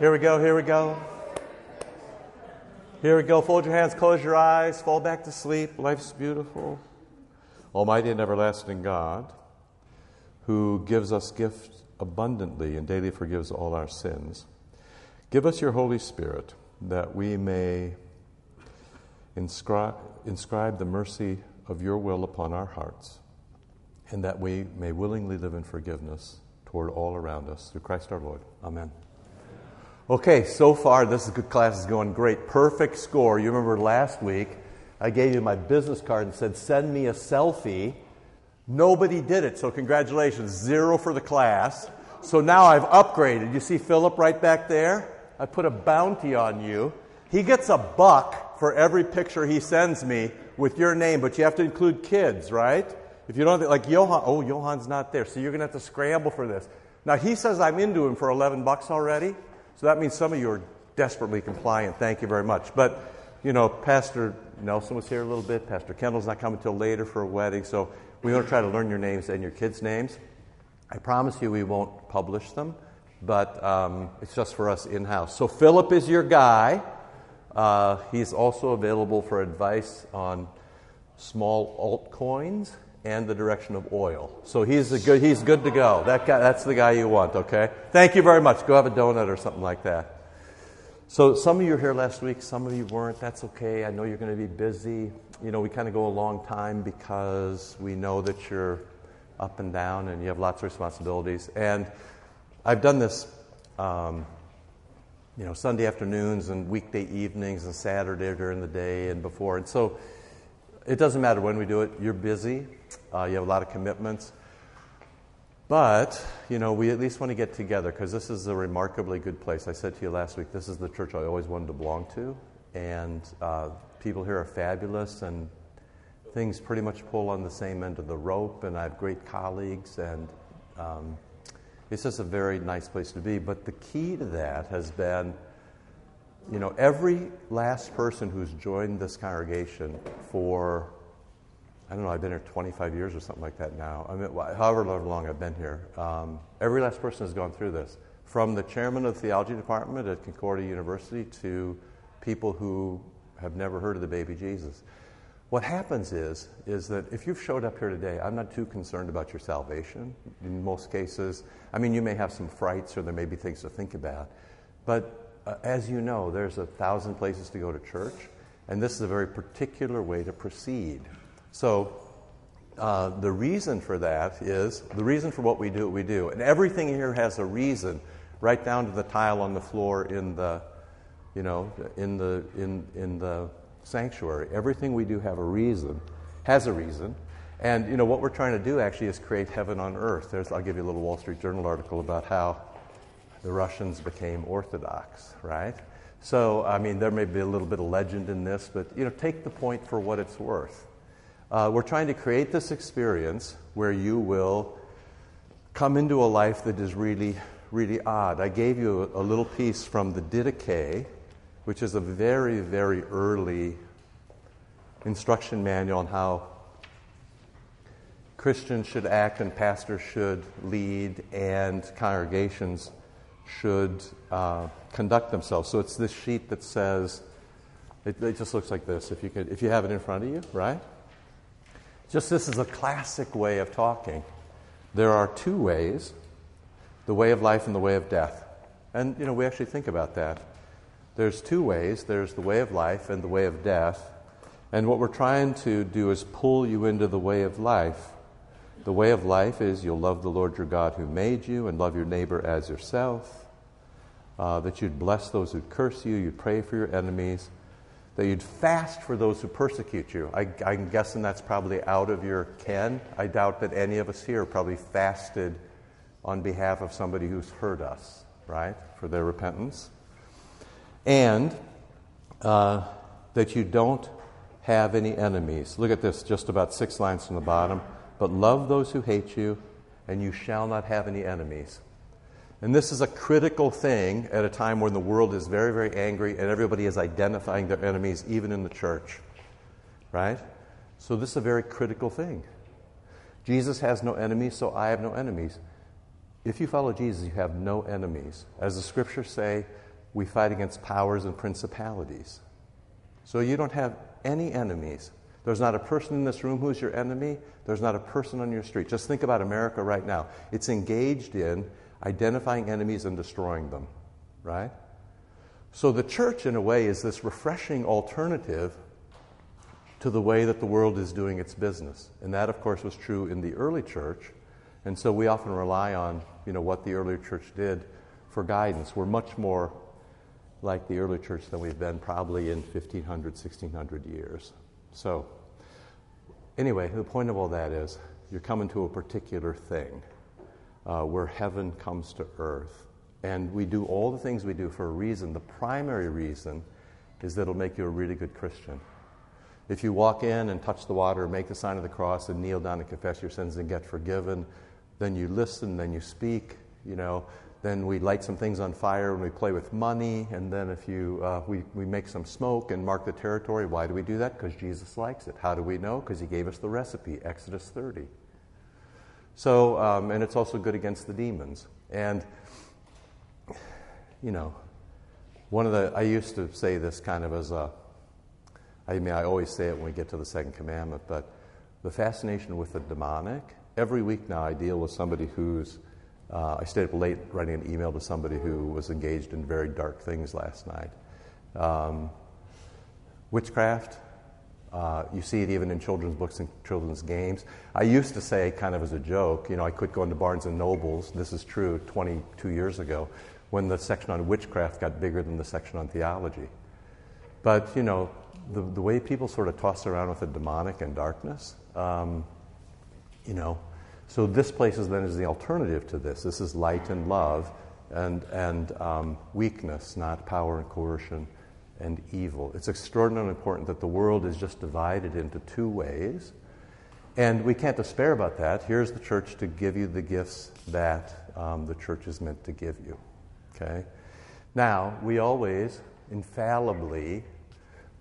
Here we go, here we go. Here we go. Fold your hands, close your eyes, fall back to sleep. Life's beautiful. Almighty and everlasting God, who gives us gifts abundantly and daily forgives all our sins, give us your Holy Spirit that we may inscribe, inscribe the mercy of your will upon our hearts, and that we may willingly live in forgiveness toward all around us. Through Christ our Lord. Amen. Okay, so far this is good class is going great. Perfect score. You remember last week I gave you my business card and said, send me a selfie. Nobody did it, so congratulations. Zero for the class. So now I've upgraded. You see Philip right back there? I put a bounty on you. He gets a buck for every picture he sends me with your name, but you have to include kids, right? If you don't, like Johan, oh, Johan's not there, so you're going to have to scramble for this. Now, he says I'm into him for 11 bucks already. So that means some of you are desperately compliant. Thank you very much. But, you know, Pastor Nelson was here a little bit. Pastor Kendall's not coming until later for a wedding. So we want to try to learn your names and your kids' names. I promise you we won't publish them, but um, it's just for us in house. So Philip is your guy. Uh, he's also available for advice on small altcoins and the direction of oil. So he's, a good, he's good to go. That guy, that's the guy you want, okay? Thank you very much. Go have a donut or something like that. So some of you were here last week, some of you weren't. That's okay. I know you're going to be busy. You know, we kind of go a long time because we know that you're up and down and you have lots of responsibilities. And I've done this, um, you know, Sunday afternoons and weekday evenings and Saturday during the day and before. And so it doesn't matter when we do it. You're busy. Uh, you have a lot of commitments. But, you know, we at least want to get together because this is a remarkably good place. I said to you last week, this is the church I always wanted to belong to. And uh, people here are fabulous, and things pretty much pull on the same end of the rope. And I have great colleagues, and um, it's just a very nice place to be. But the key to that has been, you know, every last person who's joined this congregation for I don't know, I've been here 25 years or something like that now. I mean, however long I've been here. Um, every last person has gone through this. From the chairman of the theology department at Concordia University to people who have never heard of the baby Jesus. What happens is, is that if you've showed up here today, I'm not too concerned about your salvation. In most cases, I mean, you may have some frights or there may be things to think about. But uh, as you know, there's a thousand places to go to church, and this is a very particular way to proceed. So, uh, the reason for that is the reason for what we do, we do. And everything here has a reason, right down to the tile on the floor in the, you know, in the, in, in the sanctuary. Everything we do have a reason, has a reason. And, you know, what we're trying to do actually is create heaven on earth. There's, I'll give you a little Wall Street Journal article about how the Russians became Orthodox, right? So, I mean, there may be a little bit of legend in this, but, you know, take the point for what it's worth. Uh, we're trying to create this experience where you will come into a life that is really, really odd. I gave you a, a little piece from the Didache, which is a very, very early instruction manual on how Christians should act and pastors should lead and congregations should uh, conduct themselves. So it's this sheet that says, it, it just looks like this if you, could, if you have it in front of you, right? Just this is a classic way of talking. There are two ways the way of life and the way of death. And, you know, we actually think about that. There's two ways there's the way of life and the way of death. And what we're trying to do is pull you into the way of life. The way of life is you'll love the Lord your God who made you and love your neighbor as yourself. Uh, that you'd bless those who curse you, you'd pray for your enemies, that you'd fast for those who persecute you. I, am guessing that's probably out of your ken. I doubt that any of us here probably fasted on behalf of somebody who's hurt us, right, for their repentance. And uh, that you don't have any enemies. Look at this, just about six lines from the bottom. But love those who hate you, and you shall not have any enemies. And this is a critical thing at a time when the world is very, very angry and everybody is identifying their enemies, even in the church. Right? So, this is a very critical thing. Jesus has no enemies, so I have no enemies. If you follow Jesus, you have no enemies. As the scriptures say, we fight against powers and principalities. So you don't have any enemies. There's not a person in this room who's your enemy. There's not a person on your street. Just think about America right now. It's engaged in identifying enemies and destroying them, right? So the church, in a way, is this refreshing alternative to the way that the world is doing its business. And that, of course, was true in the early church. And so we often rely on, you know, what the early church did for guidance. We're much more like the early church than we've been probably in 1500, 1600 years. So, anyway, the point of all that is you're coming to a particular thing uh, where heaven comes to earth. And we do all the things we do for a reason. The primary reason is that it'll make you a really good Christian. If you walk in and touch the water, make the sign of the cross, and kneel down and confess your sins and get forgiven, then you listen, then you speak, you know, then we light some things on fire and we play with money, and then if you, uh, we, we make some smoke and mark the territory. Why do we do that? Because Jesus likes it. How do we know? Because he gave us the recipe, Exodus 30. So, um, and it's also good against the demons. And, you know, one of the, I used to say this kind of as a, I mean, I always say it when we get to the second commandment, but the fascination with the demonic, every week now I deal with somebody who's, uh, I stayed up late writing an email to somebody who was engaged in very dark things last night. Um, witchcraft, uh, you see it even in children's books and children's games. I used to say, kind of as a joke, you know, I quit going to Barnes and Nobles. This is true 22 years ago, when the section on witchcraft got bigger than the section on theology. But you know, the, the way people sort of toss around with the demonic and darkness, um, you know, so this place is then is the alternative to this. This is light and love, and and um, weakness, not power and coercion and evil. It's extraordinarily important that the world is just divided into two ways. And we can't despair about that. Here's the church to give you the gifts that um, the church is meant to give you. Okay? Now, we always infallibly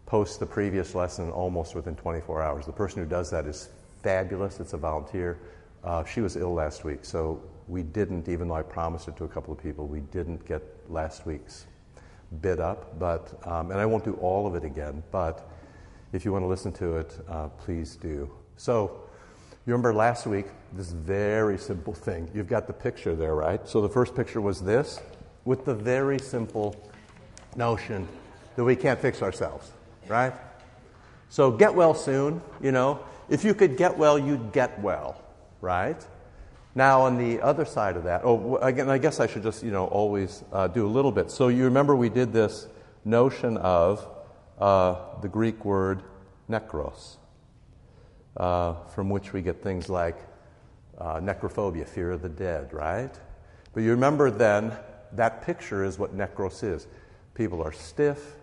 post the previous lesson almost within 24 hours. The person who does that is fabulous. It's a volunteer. Uh, she was ill last week, so we didn't, even though I promised it to a couple of people, we didn't get last week's bit up. But, um, and I won't do all of it again, but if you want to listen to it, uh, please do. So, you remember last week, this very simple thing. You've got the picture there, right? So the first picture was this, with the very simple notion that we can't fix ourselves, right? So get well soon, you know. If you could get well, you'd get well, right? Now, on the other side of that, oh, again, I guess I should just, you know, always uh, do a little bit. So you remember we did this notion of uh, the Greek word necros, uh, from which we get things like uh, necrophobia, fear of the dead, right? But you remember then that picture is what necros is. People are stiff,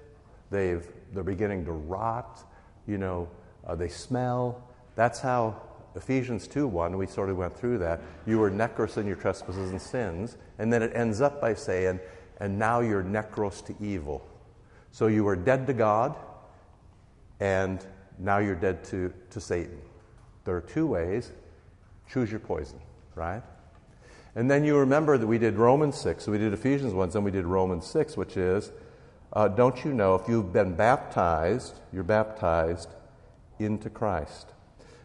they've, they're beginning to rot, you know, uh, they smell. That's how Ephesians 2 1, we sort of went through that. You were necros in your trespasses and sins. And then it ends up by saying, and now you're necros to evil. So you were dead to God, and now you're dead to, to Satan. There are two ways. Choose your poison, right? And then you remember that we did Romans 6, so we did Ephesians 1, then we did Romans 6, which is, uh, don't you know, if you've been baptized, you're baptized into Christ.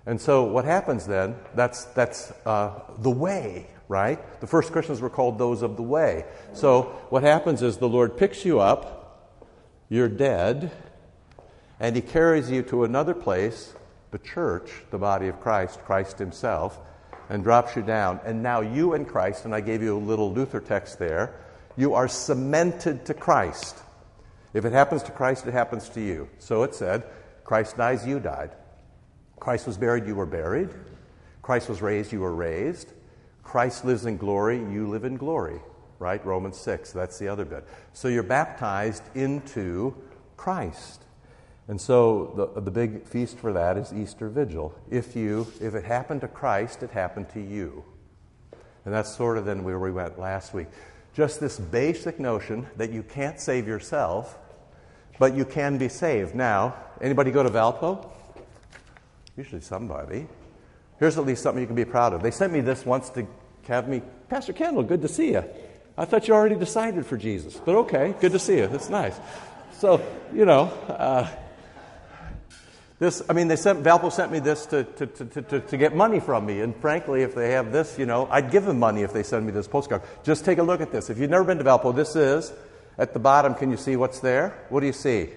And so what happens then, that's, that's uh, the way, right? The first Christians were called those of the way. So what happens is the Lord picks you up, you're dead, and he carries you to another place, the church, the body of Christ, Christ himself, and drops you down. And now you and Christ, and I gave you a little Luther text there, you are cemented to Christ. If it happens to Christ, it happens to you. So it said, Christ dies, you died. Christ was buried, you were buried. Christ was raised, you were raised. Christ lives in glory, you live in glory, right? Romans 6, that's the other bit. So you're baptized into Christ. And so the, the big feast for that is Easter Vigil. If you if it happened to Christ, it happened to you. And that's sort of then where we went last week. Just this basic notion that you can't save yourself, but you can be saved. Now, anybody go to Valpo? Usually somebody. Here's at least something you can be proud of. They sent me this once to have me, Pastor Kendall, good to see you. I thought you already decided for Jesus, but okay, good to see you. It's nice. So, you know, uh, this, I mean, they sent, Valpo sent me this to, to, to, to, to get money from me. And frankly, if they have this, you know, I'd give them money if they send me this postcard. Just take a look at this. If you've never been to Valpo, this is, at the bottom, can you see what's there? What do you see?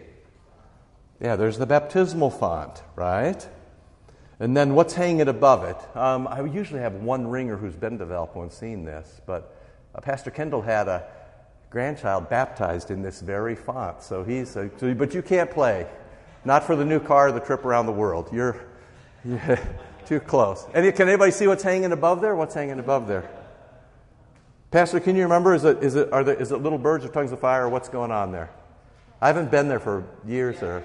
Yeah, there's the baptismal font, right? And then what's hanging above it? Um, I usually have one ringer who's been to Valpo and seen this, but uh, Pastor Kendall had a grandchild baptized in this very font. So he's, a, but you can't play. Not for the new car or the trip around the world. You're, too close. Any, can anybody see what's hanging above there? What's hanging above there? Pastor, can you remember? Is it, is it, are there, is it little birds or tongues of fire or what's going on there? I haven't been there for years there.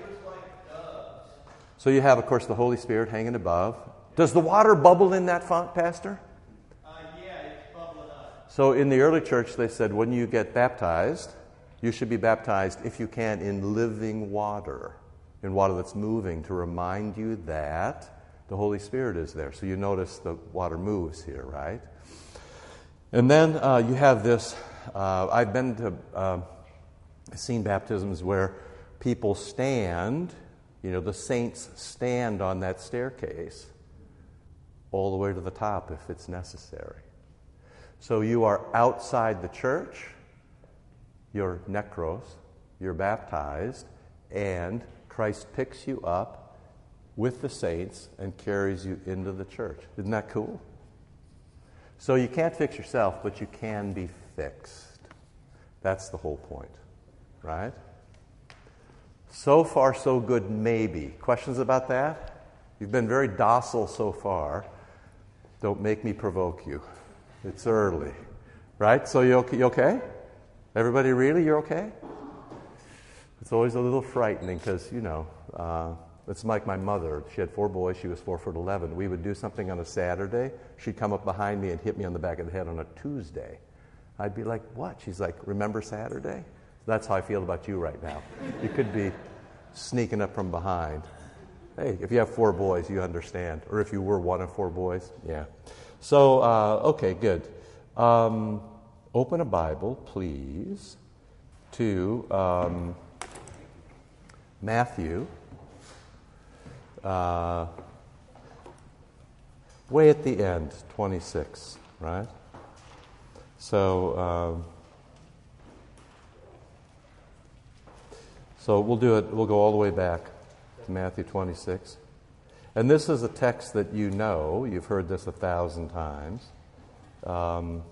So you have, of course, the Holy Spirit hanging above. Does the water bubble in that font, Pastor? Uh, yeah, it's bubbling up. So in the early church, they said when you get baptized, you should be baptized, if you can, in living water, in water that's moving, to remind you that the Holy Spirit is there. So you notice the water moves here, right? And then uh, you have this. Uh, I've been to, uh, seen baptisms where people stand you know, the saints stand on that staircase all the way to the top if it's necessary. So you are outside the church, you're necros, you're baptized, and Christ picks you up with the saints and carries you into the church. Isn't that cool? So you can't fix yourself, but you can be fixed. That's the whole point, right? So far, so good, maybe. Questions about that? You've been very docile so far. Don't make me provoke you. It's early. Right? So, you okay? You okay? Everybody really? You're okay? It's always a little frightening because, you know, uh, it's like my mother. She had four boys. She was four foot 11. We would do something on a Saturday. She'd come up behind me and hit me on the back of the head on a Tuesday. I'd be like, what? She's like, remember Saturday? That's how I feel about you right now. You could be sneaking up from behind. Hey, if you have four boys, you understand. Or if you were one of four boys, yeah. So, uh, okay, good. Um, open a Bible, please, to um, Matthew. Uh, way at the end, 26, right? So, um, So we'll do it, we'll go all the way back to Matthew 26. And this is a text that you know, you've heard this a thousand times. Um,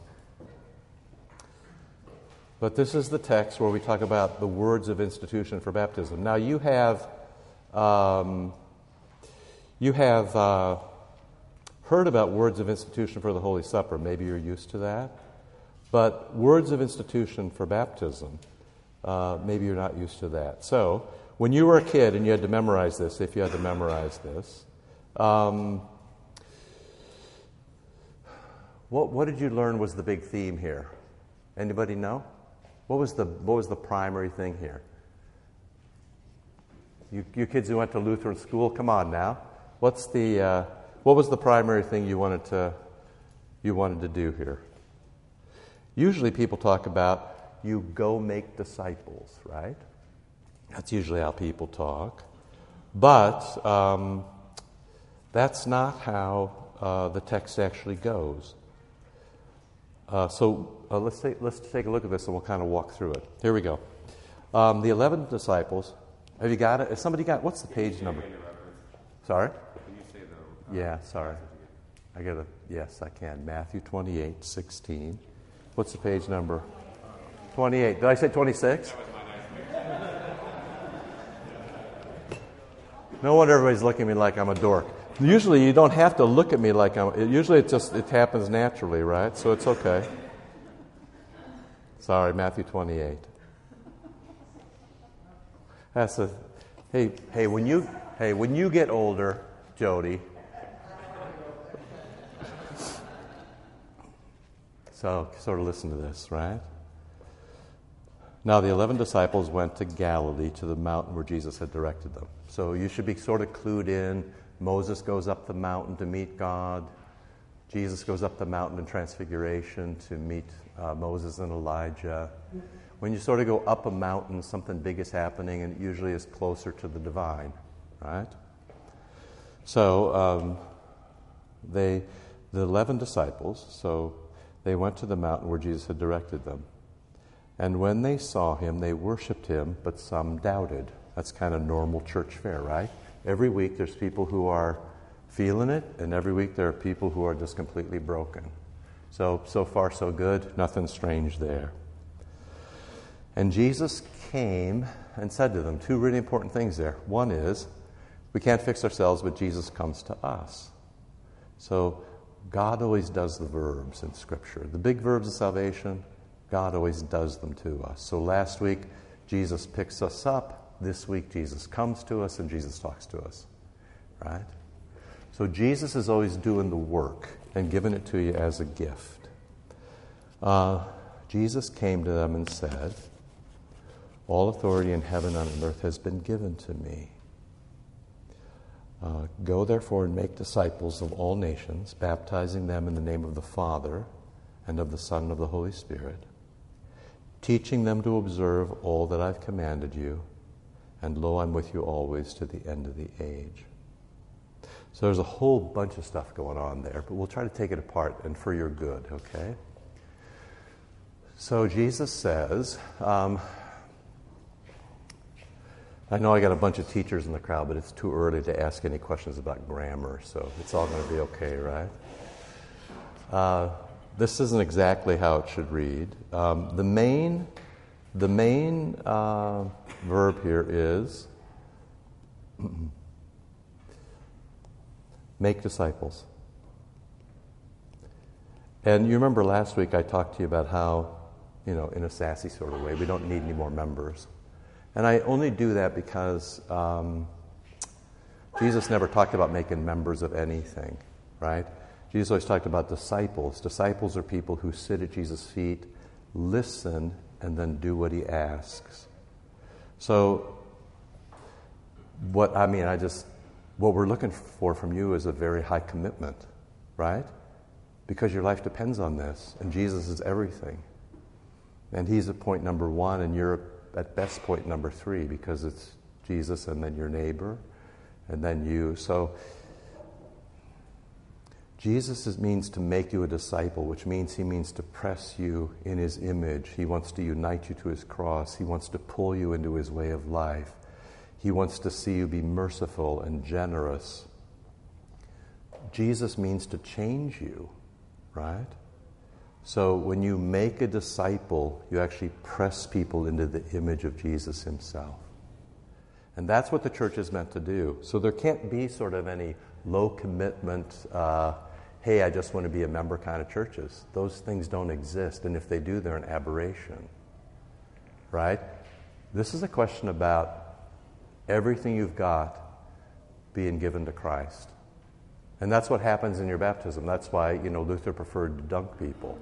but this is the text where we talk about the words of institution for baptism. Now you have, um, you have uh, heard about words of institution for the Holy Supper. Maybe you're used to that. But words of institution for baptism uh, maybe you're not used to that. So, when you were a kid and you had to memorize this, if you had to memorize this, um, what, what did you learn was the big theme here? Anybody know? What was the, what was the primary thing here? You, you kids who went to Lutheran school, come on now. What's the, uh, what was the primary thing you wanted, to, you wanted to do here? Usually people talk about you go make disciples, right? That's usually how people talk. But um, that's not how uh, the text actually goes. Uh, so uh, let's, take, let's take a look at this and we'll kind of walk through it. Here we go. Um, the 11 disciples. Have you got it? Has somebody got What's the page number? Sorry? Can you say though? Yeah, sorry. I got to, yes, I can. Matthew 28, 16. What's the page number? 28. Did I say 26? No wonder everybody's looking at me like I'm a dork. Usually you don't have to look at me like I'm. Usually it just it happens naturally, right? So it's okay. Sorry, Matthew 28. That's a. Hey, hey, when you hey when you get older, Jody. So sort of listen to this, right? Now, the 11 disciples went to Galilee to the mountain where Jesus had directed them. So you should be sort of clued in. Moses goes up the mountain to meet God. Jesus goes up the mountain in Transfiguration to meet uh, Moses and Elijah. When you sort of go up a mountain, something big is happening, and it usually is closer to the divine, right? So um, they, the 11 disciples, so they went to the mountain where Jesus had directed them. And when they saw him, they worshiped him, but some doubted. That's kind of normal church fare, right? Every week there's people who are feeling it, and every week there are people who are just completely broken. So, so far, so good. Nothing strange there. And Jesus came and said to them two really important things there. One is, we can't fix ourselves, but Jesus comes to us. So, God always does the verbs in Scripture. The big verbs of salvation, God always does them to us. So, last week, Jesus picks us up. This week, Jesus comes to us and Jesus talks to us. Right? So Jesus is always doing the work and giving it to you as a gift. Uh, Jesus came to them and said, All authority in heaven and on earth has been given to me. Uh, Go therefore and make disciples of all nations, baptizing them in the name of the Father and of the Son and of the Holy Spirit, teaching them to observe all that I've commanded you, and lo, I'm with you always to the end of the age. So there's a whole bunch of stuff going on there, but we'll try to take it apart and for your good, okay? So Jesus says, um, I know I got a bunch of teachers in the crowd, but it's too early to ask any questions about grammar, so it's all going to be okay, right? Uh, this isn't exactly how it should read. Um, the main, the main uh, verb here is make disciples. And you remember last week I talked to you about how, you know, in a sassy sort of way, we don't need any more members. And I only do that because um, Jesus never talked about making members of anything, right? Jesus always talked about disciples. Disciples are people who sit at Jesus' feet, listen, and then do what he asks. So, what I mean, I just what we're looking for from you is a very high commitment, right? Because your life depends on this, and Jesus is everything. And He's at point number one, and you're at best point number three because it's Jesus and then your neighbor and then you. So, Jesus means to make you a disciple, which means he means to press you in his image. He wants to unite you to his cross. He wants to pull you into his way of life. He wants to see you be merciful and generous. Jesus means to change you, right? So when you make a disciple, you actually press people into the image of Jesus himself. And that's what the church is meant to do. So there can't be sort of any low commitment, uh, hey, I just want to be a member kind of churches. Those things don't exist. And if they do, they're an aberration. Right? This is a question about everything you've got being given to Christ. And that's what happens in your baptism. That's why, you know, Luther preferred to dunk people.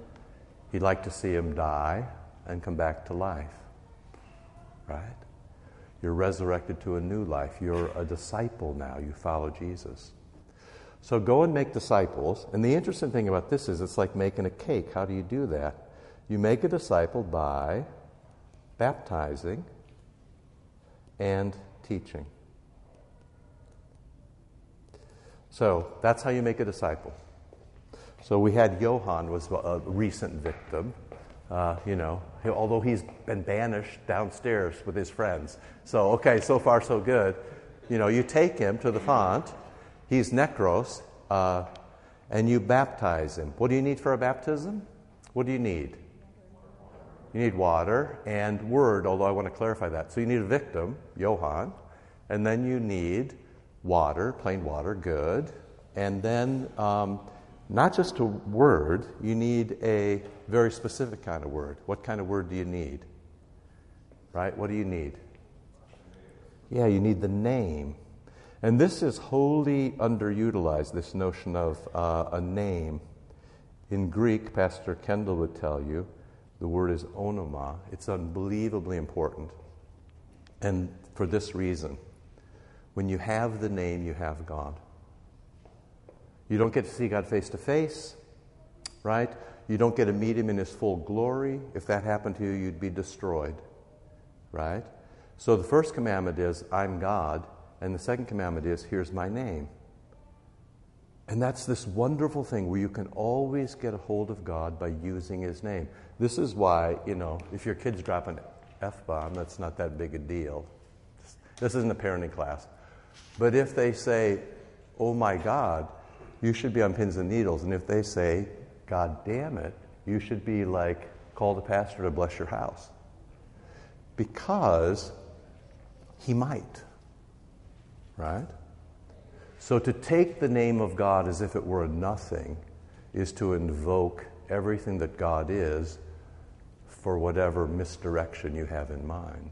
He'd like to see them die and come back to life. Right? You're resurrected to a new life. You're a disciple now. You follow Jesus. So go and make disciples. And the interesting thing about this is it's like making a cake. How do you do that? You make a disciple by baptizing and teaching. So that's how you make a disciple. So we had Johann was a recent victim. Uh, you know, although he's been banished downstairs with his friends. So okay, so far so good. You know, you take him to the font. He's necros, uh, and you baptize him. What do you need for a baptism? What do you need? You need water and word, although I want to clarify that. So you need a victim, Johann, and then you need water, plain water, good. And then um, not just a word, you need a very specific kind of word. What kind of word do you need? Right? What do you need? Yeah, you need the name. And this is wholly underutilized, this notion of uh, a name. In Greek, Pastor Kendall would tell you, the word is onoma. It's unbelievably important. And for this reason when you have the name, you have God. You don't get to see God face to face, right? You don't get to meet him in his full glory. If that happened to you, you'd be destroyed, right? So the first commandment is, I'm God. And the second commandment is, here's my name. And that's this wonderful thing where you can always get a hold of God by using his name. This is why, you know, if your kids drop an F bomb, that's not that big a deal. This isn't a parenting class. But if they say, oh my God, you should be on pins and needles. And if they say, God damn it, you should be like, call the pastor to bless your house. Because he might, right? So to take the name of God as if it were nothing is to invoke everything that God is for whatever misdirection you have in mind,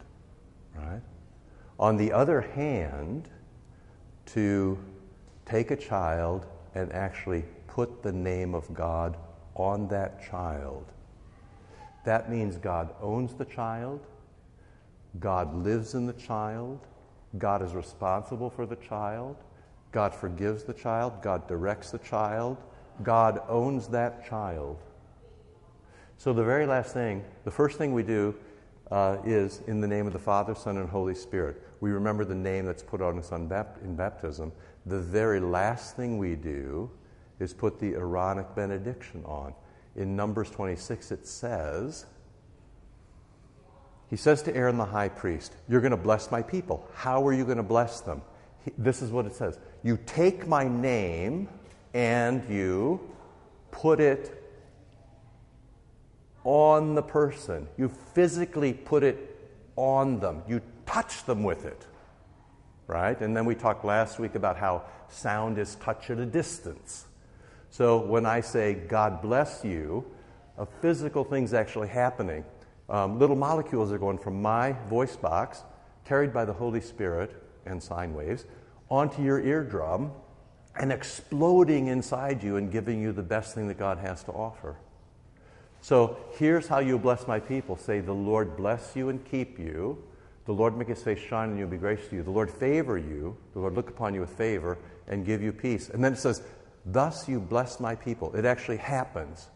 right? On the other hand, to take a child and actually put the name of God on that child. That means God owns the child, God lives in the child, God is responsible for the child, God forgives the child, God directs the child, God owns that child. So, the very last thing, the first thing we do uh, is in the name of the Father, Son, and Holy Spirit. We remember the name that's put on us in baptism. The very last thing we do is put the Aaronic benediction on. In Numbers 26, it says, He says to Aaron the high priest, You're going to bless my people. How are you going to bless them? He, this is what it says You take my name and you put it on the person. You physically put it on them. You touch them with it. Right? And then we talked last week about how sound is touch at a distance. So when I say, God bless you, a physical thing's actually happening. Um, little molecules are going from my voice box, carried by the Holy Spirit and sine waves, onto your eardrum and exploding inside you and giving you the best thing that God has to offer. So here's how you bless my people say, The Lord bless you and keep you. The Lord make his face shine on you and be gracious to you. The Lord favor you. The Lord look upon you with favor and give you peace. And then it says, Thus you bless my people. It actually happens.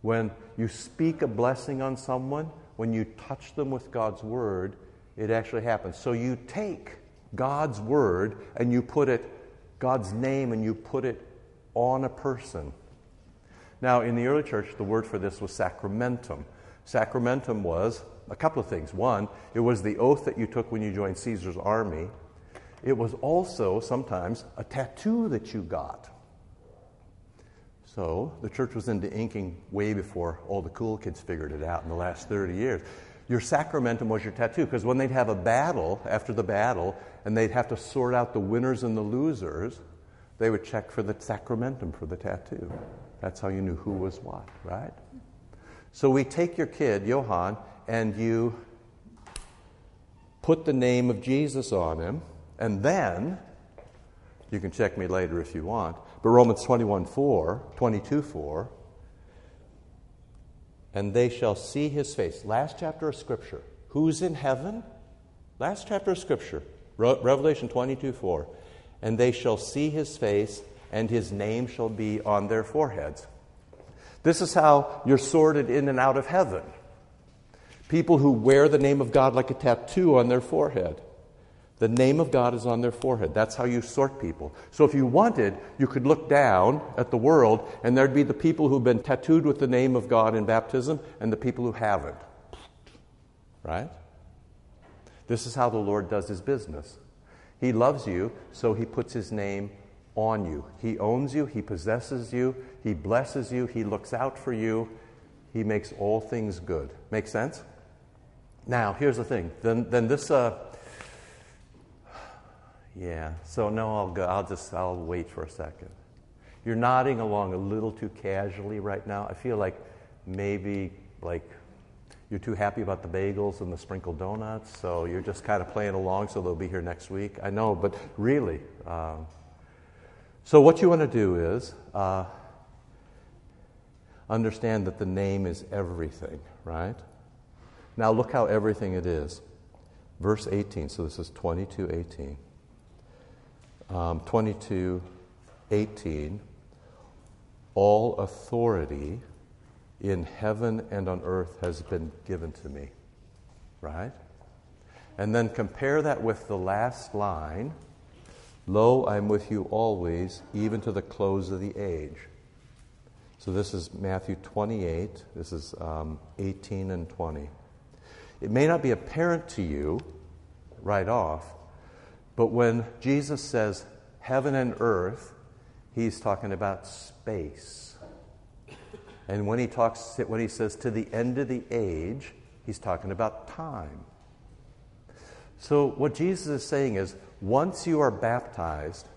When you speak a blessing on someone, when you touch them with God's word, it actually happens. So you take God's word and you put it, God's name, and you put it on a person. Now, in the early church, the word for this was sacramentum. Sacramentum was a couple of things. One, it was the oath that you took when you joined Caesar's army. It was also sometimes a tattoo that you got. So the church was into inking way before all the cool kids figured it out in the last 30 years. Your sacramentum was your tattoo because when they'd have a battle after the battle and they'd have to sort out the winners and the losers, they would check for the sacramentum for the tattoo. That's how you knew who was what, right? So we take your kid, Johann, and you put the name of Jesus on him, and then you can check me later if you want. But Romans 21 4, 22 4, and they shall see his face. Last chapter of Scripture. Who's in heaven? Last chapter of Scripture. Re- Revelation 22 4. And they shall see his face, and his name shall be on their foreheads. This is how you're sorted in and out of heaven. People who wear the name of God like a tattoo on their forehead. The name of God is on their forehead. That's how you sort people. So if you wanted, you could look down at the world and there'd be the people who've been tattooed with the name of God in baptism and the people who haven't. Right? This is how the Lord does his business. He loves you, so he puts his name on you. He owns you, he possesses you, he blesses you, he looks out for you, he makes all things good. Make sense? Now, here's the thing. Then, then this, uh, yeah. So no, I'll go. I'll just, I'll wait for a second. You're nodding along a little too casually right now. I feel like maybe like you're too happy about the bagels and the sprinkled donuts, so you're just kind of playing along. So they'll be here next week. I know, but really. Um, so what you want to do is uh, understand that the name is everything, right? Now look how everything it is. Verse 18. So this is 22 18. Um, 22 18. All authority in heaven and on earth has been given to me. Right? And then compare that with the last line Lo, I'm with you always, even to the close of the age. So this is Matthew 28. This is um, 18 and 20. It may not be apparent to you right off, but when Jesus says heaven and earth, he's talking about space. And when he talks when he says to the end of the age, he's talking about time. So what Jesus is saying is once you are baptized,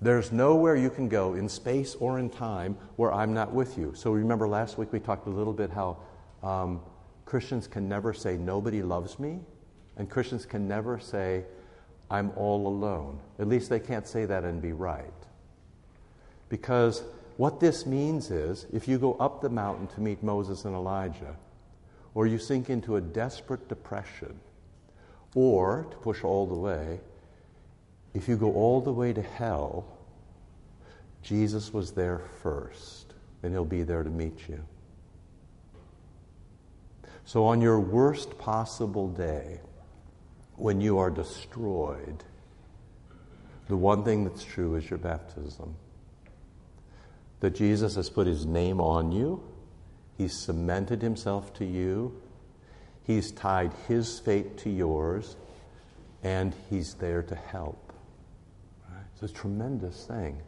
there's nowhere you can go in space or in time where I'm not with you. So remember last week we talked a little bit how um, Christians can never say, Nobody loves me. And Christians can never say, I'm all alone. At least they can't say that and be right. Because what this means is if you go up the mountain to meet Moses and Elijah, or you sink into a desperate depression, or to push all the way, if you go all the way to hell, Jesus was there first, and he'll be there to meet you. So, on your worst possible day, when you are destroyed, the one thing that's true is your baptism. That Jesus has put his name on you, he's cemented himself to you, he's tied his fate to yours, and he's there to help. It's a tremendous thing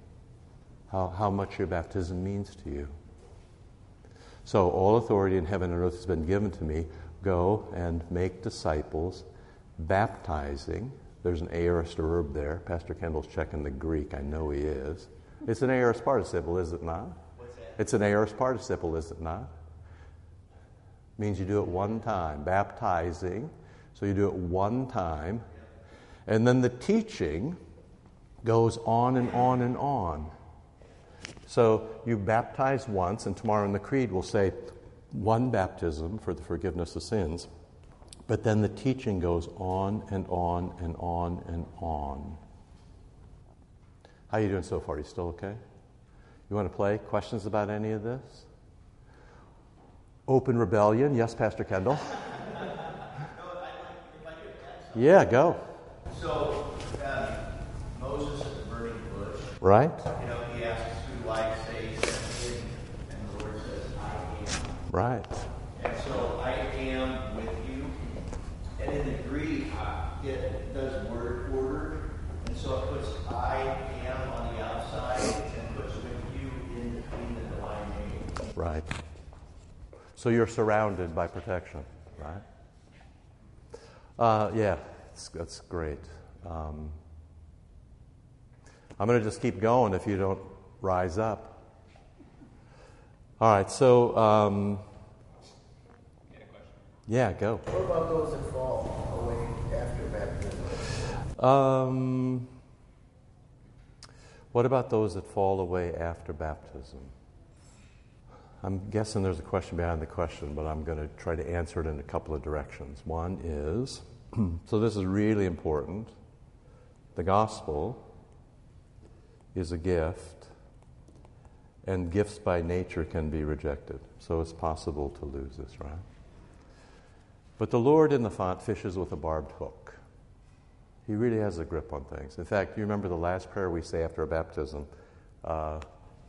how, how much your baptism means to you. So, all authority in heaven and earth has been given to me. Go and make disciples, baptizing. There's an aorist verb there. Pastor Kendall's checking the Greek. I know he is. It's an aorist participle, is it not? It's an aorist participle, is it not? means you do it one time. Baptizing, so you do it one time. And then the teaching goes on and on and on. So you baptize once, and tomorrow in the Creed we'll say one baptism for the forgiveness of sins. But then the teaching goes on and on and on and on. How are you doing so far? You still okay? You want to play? Questions about any of this? Open rebellion. Yes, Pastor Kendall. No, I'd like, if I could add something. Yeah, go. So, um, Moses at the burning bush, Right? you know, he asks, who do I say? And the Lord says, I am. Right. And so I am with you. And in the Greek, uh, it does word order. And so it puts I am on the outside and puts with you in between the divine name. Right. So you're surrounded by protection, right? Uh, yeah, that's, that's great. Um, I'm going to just keep going if you don't rise up. All right, so um, yeah, go. What about those that fall away after baptism? Um, what about those that fall away after baptism? I'm guessing there's a question behind the question, but I'm going to try to answer it in a couple of directions. One is so this is really important. The gospel is a gift, and gifts by nature can be rejected. So it's possible to lose this, right? But the Lord in the font fishes with a barbed hook. He really has a grip on things. In fact, you remember the last prayer we say after a baptism? Uh,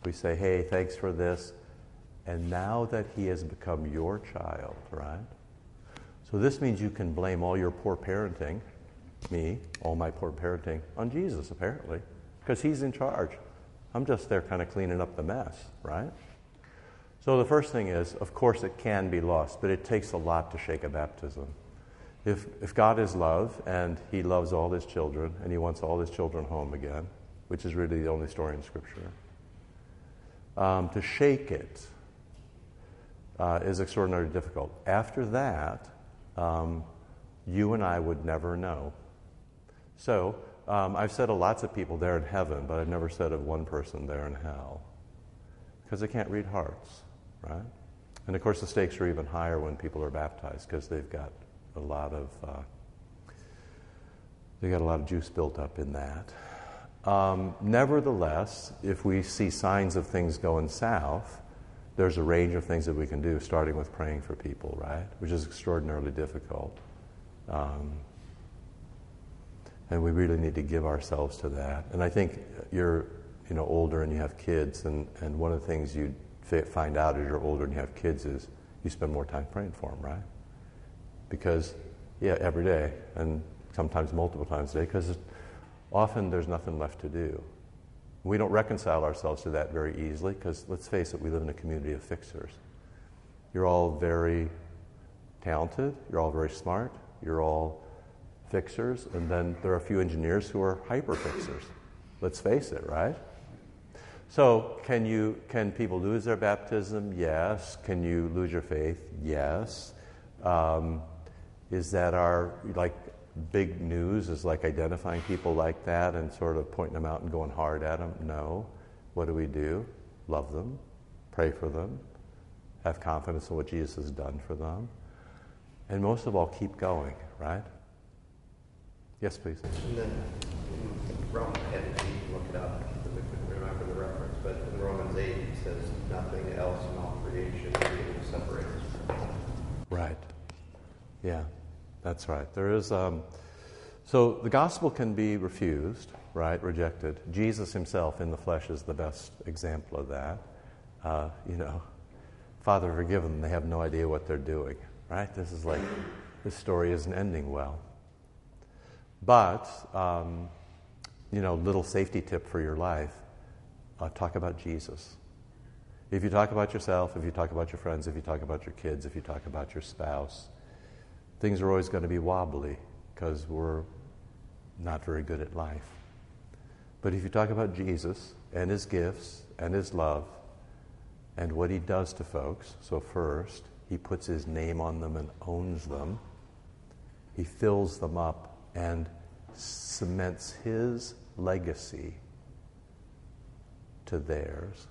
we say, hey, thanks for this. And now that he has become your child, right? So this means you can blame all your poor parenting, me, all my poor parenting, on Jesus, apparently, because he's in charge. I'm just there kind of cleaning up the mess, right? So the first thing is, of course, it can be lost, but it takes a lot to shake a baptism. If, if God is love and he loves all his children and he wants all his children home again, which is really the only story in Scripture, um, to shake it uh, is extraordinarily difficult. After that, um, you and I would never know. So, um, I've said of lots of people there in heaven, but I've never said of one person there in hell. Because they can't read hearts, right? And of course, the stakes are even higher when people are baptized because they've got a lot of uh, they got a lot of juice built up in that. Um, nevertheless, if we see signs of things going south, there's a range of things that we can do, starting with praying for people, right? Which is extraordinarily difficult. Um, and we really need to give ourselves to that. And I think you're, you know, older and you have kids, and, and one of the things you find out as you're older and you have kids is you spend more time praying for them, right? Because, yeah, every day, and sometimes multiple times a day, because often there's nothing left to do. We don't reconcile ourselves to that very easily because, let's face it, we live in a community of fixers. You're all very talented, you're all very smart, you're all fixers, and then there are a few engineers who are hyper fixers. Let's face it, right? So, can you can people lose their baptism? Yes. Can you lose your faith? Yes. Um, is that our like big news? Is like identifying people like that and sort of pointing them out and going hard at them? No. What do we do? Love them, pray for them, have confidence in what Jesus has done for them, and most of all, keep going. Right? Yes, please. And then in Romans 8, look it up because I couldn't remember the reference, but in Romans 8 it says, nothing else in all creation will separate us from God. Right. Yeah, that's right. There is. Um, so the gospel can be refused, right? Rejected. Jesus himself in the flesh is the best example of that. Uh, you know, Father, forgive them. They have no idea what they're doing, right? This is like, this story isn't ending well. But, um, you know, little safety tip for your life uh, talk about Jesus. If you talk about yourself, if you talk about your friends, if you talk about your kids, if you talk about your spouse, things are always going to be wobbly because we're not very good at life. But if you talk about Jesus and his gifts and his love and what he does to folks, so first, he puts his name on them and owns them, he fills them up and cements his legacy to theirs.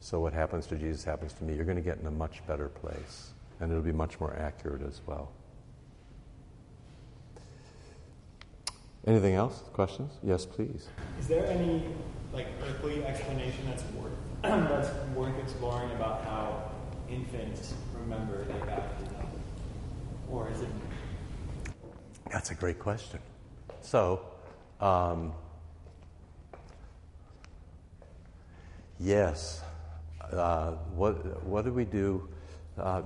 So, what happens to Jesus happens to me. You're going to get in a much better place, and it'll be much more accurate as well. Anything else? Questions? Yes, please. Is there any like earthly explanation that's worth that's worth exploring about how infants remember their baptism, or is it that's a great question. So, um, yes, uh, what, what do we do? Uh,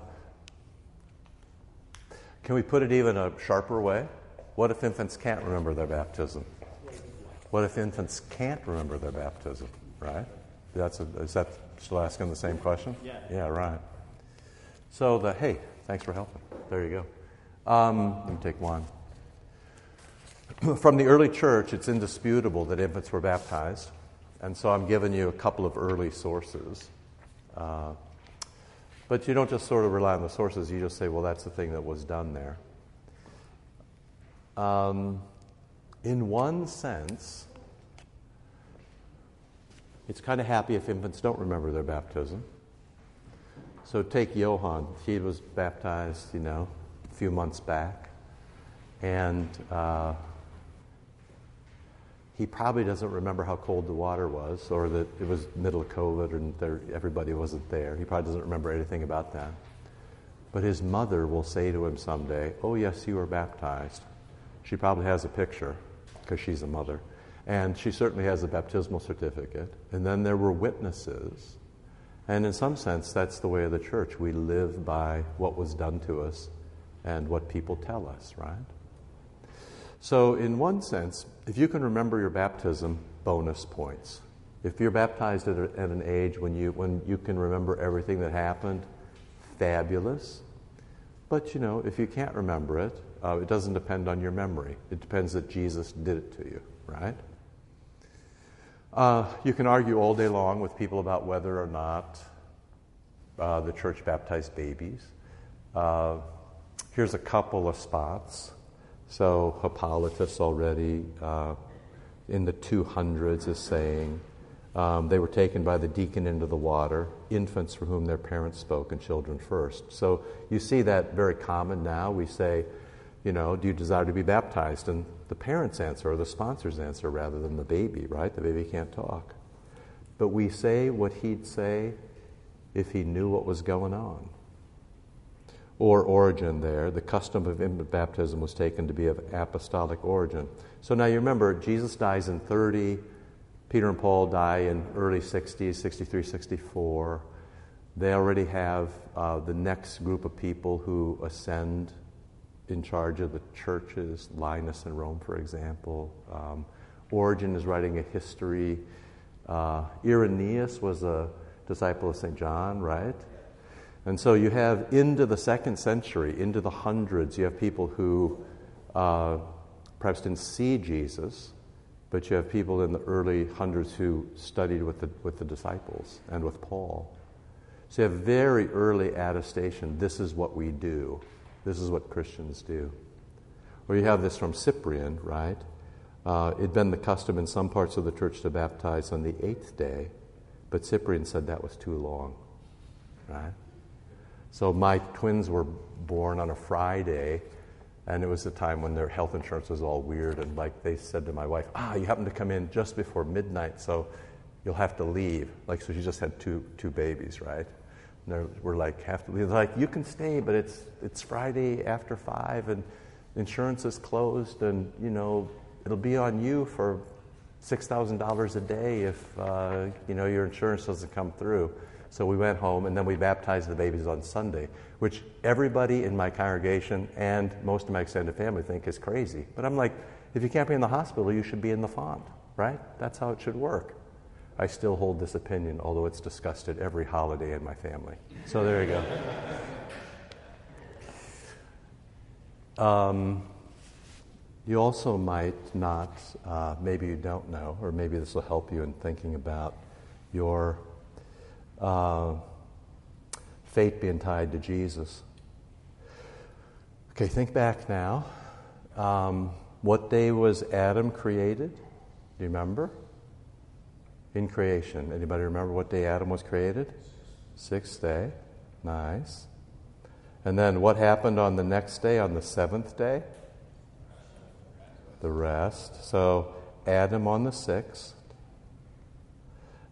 can we put it even a sharper way? What if infants can't remember their baptism? What if infants can't remember their baptism? Right? That's a, is that still asking the same question? Yeah. Yeah, right. So the hey, thanks for helping. There you go. Um, let me take one. from the early church, it's indisputable that infants were baptized. And so I'm giving you a couple of early sources. Uh, but you don't just sort of rely on the sources, you just say, well, that's the thing that was done there. Um, in one sense, it's kind of happy if infants don't remember their baptism. So take Johann. He was baptized, you know, a few months back. And. Uh, he probably doesn't remember how cold the water was or that it was middle of COVID and there, everybody wasn't there. He probably doesn't remember anything about that. But his mother will say to him someday, Oh, yes, you were baptized. She probably has a picture because she's a mother. And she certainly has a baptismal certificate. And then there were witnesses. And in some sense, that's the way of the church. We live by what was done to us and what people tell us, right? So, in one sense, if you can remember your baptism, bonus points. If you're baptized at, a, at, an age when you, when you can remember everything that happened, fabulous. But you know, if you can't remember it, uh, it doesn't depend on your memory. It depends that Jesus did it to you, right? Uh, you can argue all day long with people about whether or not uh, the church baptized babies. Uh, here's a couple of spots. So Hippolytus already uh, in the 200s is saying um, they were taken by the deacon into the water, infants for whom their parents spoke, and children first. So you see that very common now. We say, you know, do you desire to be baptized? And the parents answer, or the sponsors answer, rather than the baby, right? The baby can't talk. But we say what he'd say if he knew what was going on. Or Origen there, the custom of infant baptism was taken to be of apostolic origin. So now you remember, Jesus dies in 30, Peter and Paul die in early 60s, 63, 64. They already have uh, the next group of people who ascend in charge of the churches, Linus in Rome, for example. Um, Origen is writing a history. Uh, Irenaeus was a disciple of St. John, right? And so you have into the second century, into the hundreds, you have people who uh, perhaps didn't see Jesus, but you have people in the early hundreds who studied with the, with the disciples and with Paul. So you have very early attestation this is what we do, this is what Christians do. Or you have this from Cyprian, right? Uh, it'd been the custom in some parts of the church to baptize on the eighth day, but Cyprian said that was too long, right? So my twins were born on a Friday, and it was a time when their health insurance was all weird, and like they said to my wife, "Ah, you happen to come in just before midnight, so you'll have to leave." Like, so she just had two two babies, right? And we're like, leave. They're like, you can stay, but it's it's Friday after five, and insurance is closed, and you know it'll be on you for six thousand dollars a day if uh, you know your insurance doesn't come through. So we went home and then we baptized the babies on Sunday, which everybody in my congregation and most of my extended family think is crazy. But I'm like, if you can't be in the hospital, you should be in the font, right? That's how it should work. I still hold this opinion, although it's discussed at every holiday in my family. So there you go. Um, you also might not, uh, maybe you don't know, or maybe this will help you in thinking about your uh, fate being tied to Jesus. Okay, think back now. Um, what day was Adam created? Do you remember? In creation. Anybody remember what day Adam was created? Sixth day. Nice. And then what happened on the next day, on the seventh day? The rest. So Adam on the sixth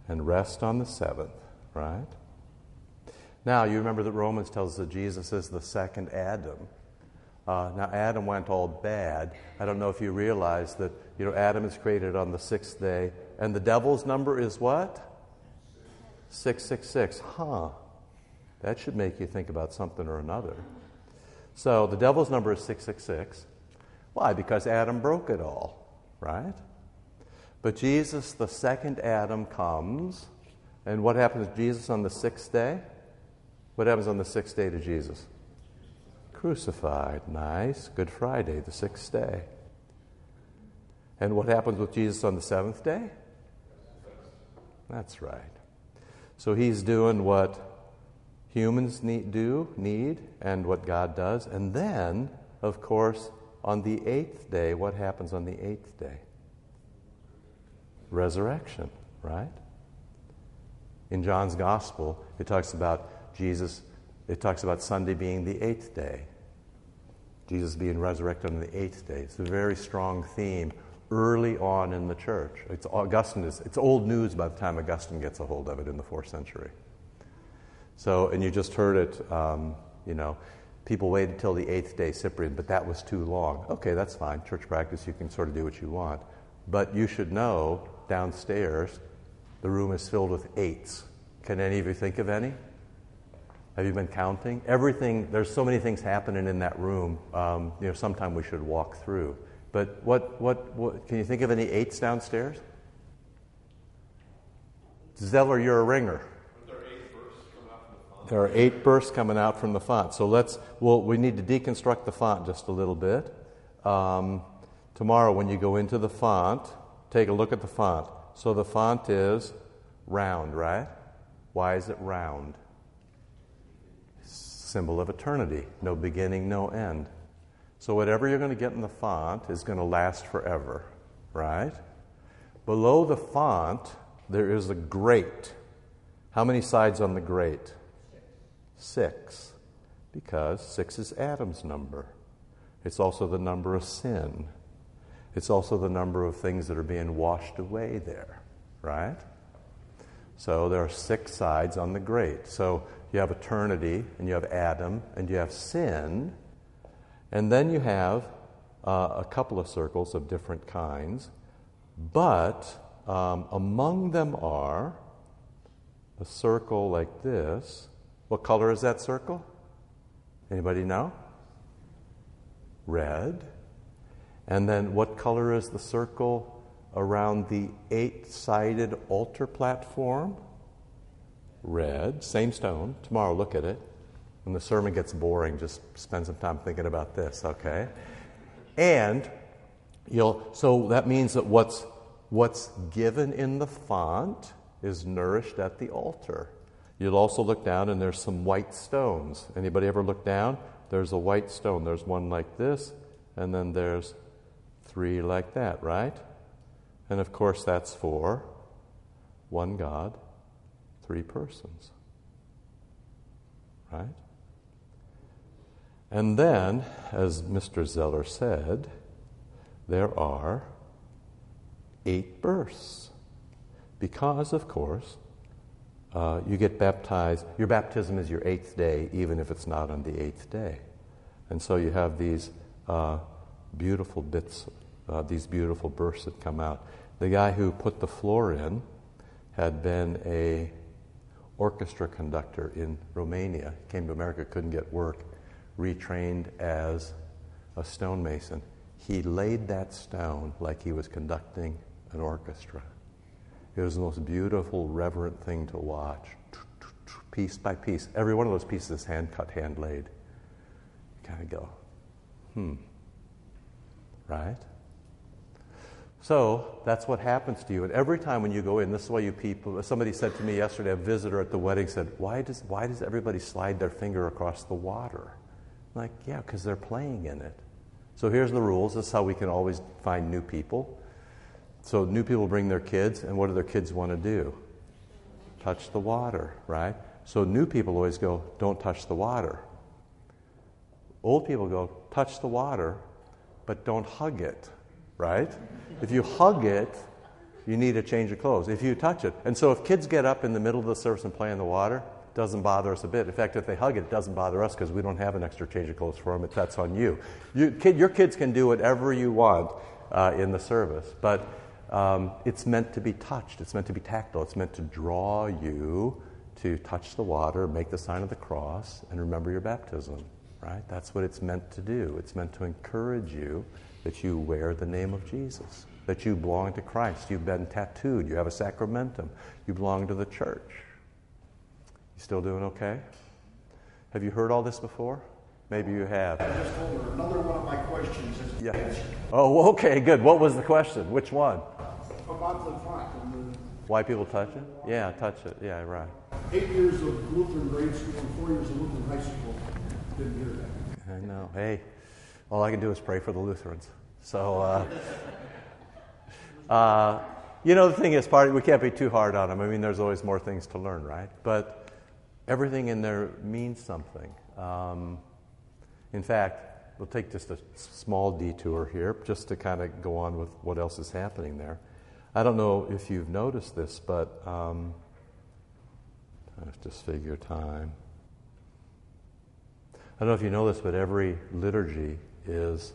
and rest on the seventh right? Now, you remember that Romans tells us that Jesus is the second Adam. Uh, now, Adam went all bad. I don't know if you realize that, you know, Adam is created on the sixth day, and the devil's number is what? 666. Huh. That should make you think about something or another. So, the devil's number is 666. Why? Because Adam broke it all, right? But Jesus, the second Adam, comes and what happens to Jesus on the sixth day? What happens on the sixth day to Jesus? Crucified. Nice. Good Friday, the sixth day. And what happens with Jesus on the seventh day? That's right. So he's doing what humans need, do, need, and what God does. And then, of course, on the eighth day, what happens on the eighth day? Resurrection, right? In John's Gospel, it talks about Jesus, it talks about Sunday being the eighth day. Jesus being resurrected on the eighth day. It's a very strong theme early on in the church. It's Augustine is, it's old news by the time Augustine gets a hold of it in the fourth century. So, and you just heard it, um, you know, people waited till the eighth day Cyprian, but that was too long. Okay, that's fine. Church practice, you can sort of do what you want. But you should know downstairs, the room is filled with eights. Can any of you think of any? Have you been counting? Everything, there's so many things happening in that room. Um, you know, sometime we should walk through. But what, what, what, can you think of any eights downstairs? Zeller, you're a ringer. There are eight bursts coming out from the font. So let's, well, we need to deconstruct the font just a little bit. Um, tomorrow, when you go into the font, take a look at the font. So the font is round, right? Why is it round? Symbol of eternity, no beginning, no end. So whatever you're going to get in the font is going to last forever, right? Below the font, there is a grate. How many sides on the grate? Six. Because six is Adam's number. It's also the number of sin. It's also the number of things that are being washed away there, right? So there are six sides on the grate. So you have eternity, and you have Adam, and you have sin, and then you have uh, a couple of circles of different kinds. But um, among them are a circle like this. What color is that circle? Anybody know? Red. And then what color is the circle around the eight sided altar platform? Red. Same stone. Tomorrow, look at it. When the sermon gets boring, just spend some time thinking about this, okay? And you'll, so that means that what's, what's given in the font is nourished at the altar. You'll also look down and there's some white stones. Anybody ever look down? There's a white stone. There's one like this, and then there's three like that, right? And of course, that's for one God, three persons. Right? And then, as Mr. Zeller said, there are eight births. Because, of course, uh, you get baptized. Your baptism is your eighth day, even if it's not on the eighth day. And so you have these uh, beautiful bits, uh, these beautiful births that come out. The guy who put the floor in had been a orchestra conductor in Romania. Came to America, couldn't get work, retrained as a stonemason. He laid that stone like he was conducting an orchestra. It was the most beautiful, reverent thing to watch, piece by piece. Every one of those pieces is hand cut, hand laid. You kind of go, hmm, right? So that's what happens to you. And every time when you go in, this is why you people, somebody said to me yesterday, a visitor at the wedding said, Why does, why does everybody slide their finger across the water? Like, yeah, because they're playing in it. So here's the rules. This is how we can always find new people. So new people bring their kids, and what do their kids want to do? Touch the water, right? So new people always go, Don't touch the water. Old people go, Touch the water, but don't hug it right? If you hug it, you need a change of clothes. If you touch it. And so if kids get up in the middle of the service and play in the water, doesn't bother us a bit. In fact, if they hug it, it doesn't bother us because we don't have an extra change of clothes for them. that's on you. you kid, your kids can do whatever you want uh, in the service, but um, it's meant to be touched. It's meant to be tactile. It's meant to draw you to touch the water, make the sign of the cross, and remember your baptism, right? That's what it's meant to do. It's meant to encourage you that you wear the name of Jesus, that you belong to Christ. You've been tattooed, you have a sacramentum, you belong to the church. You still doing okay? Have you heard all this before? Maybe you have. I just told her another one of my questions is yeah. Oh, okay, good. What was the question? Which one? about the font. Why people touch it? Yeah, touch it. Yeah, right. eight years of Lutheran grade school and four years of Lutheran high school. Didn't hear that. I know. Hey, all I can do is pray for the Lutherans. So, uh, uh, you know, the thing is, part we can't be too hard on them. I mean, there's always more things to learn, right? But everything in there means something. Um, in fact, we'll take just a small detour here, just to kind of go on with what else is happening there. I don't know if you've noticed this, but um, just figure time. I don't know if you know this, but every liturgy is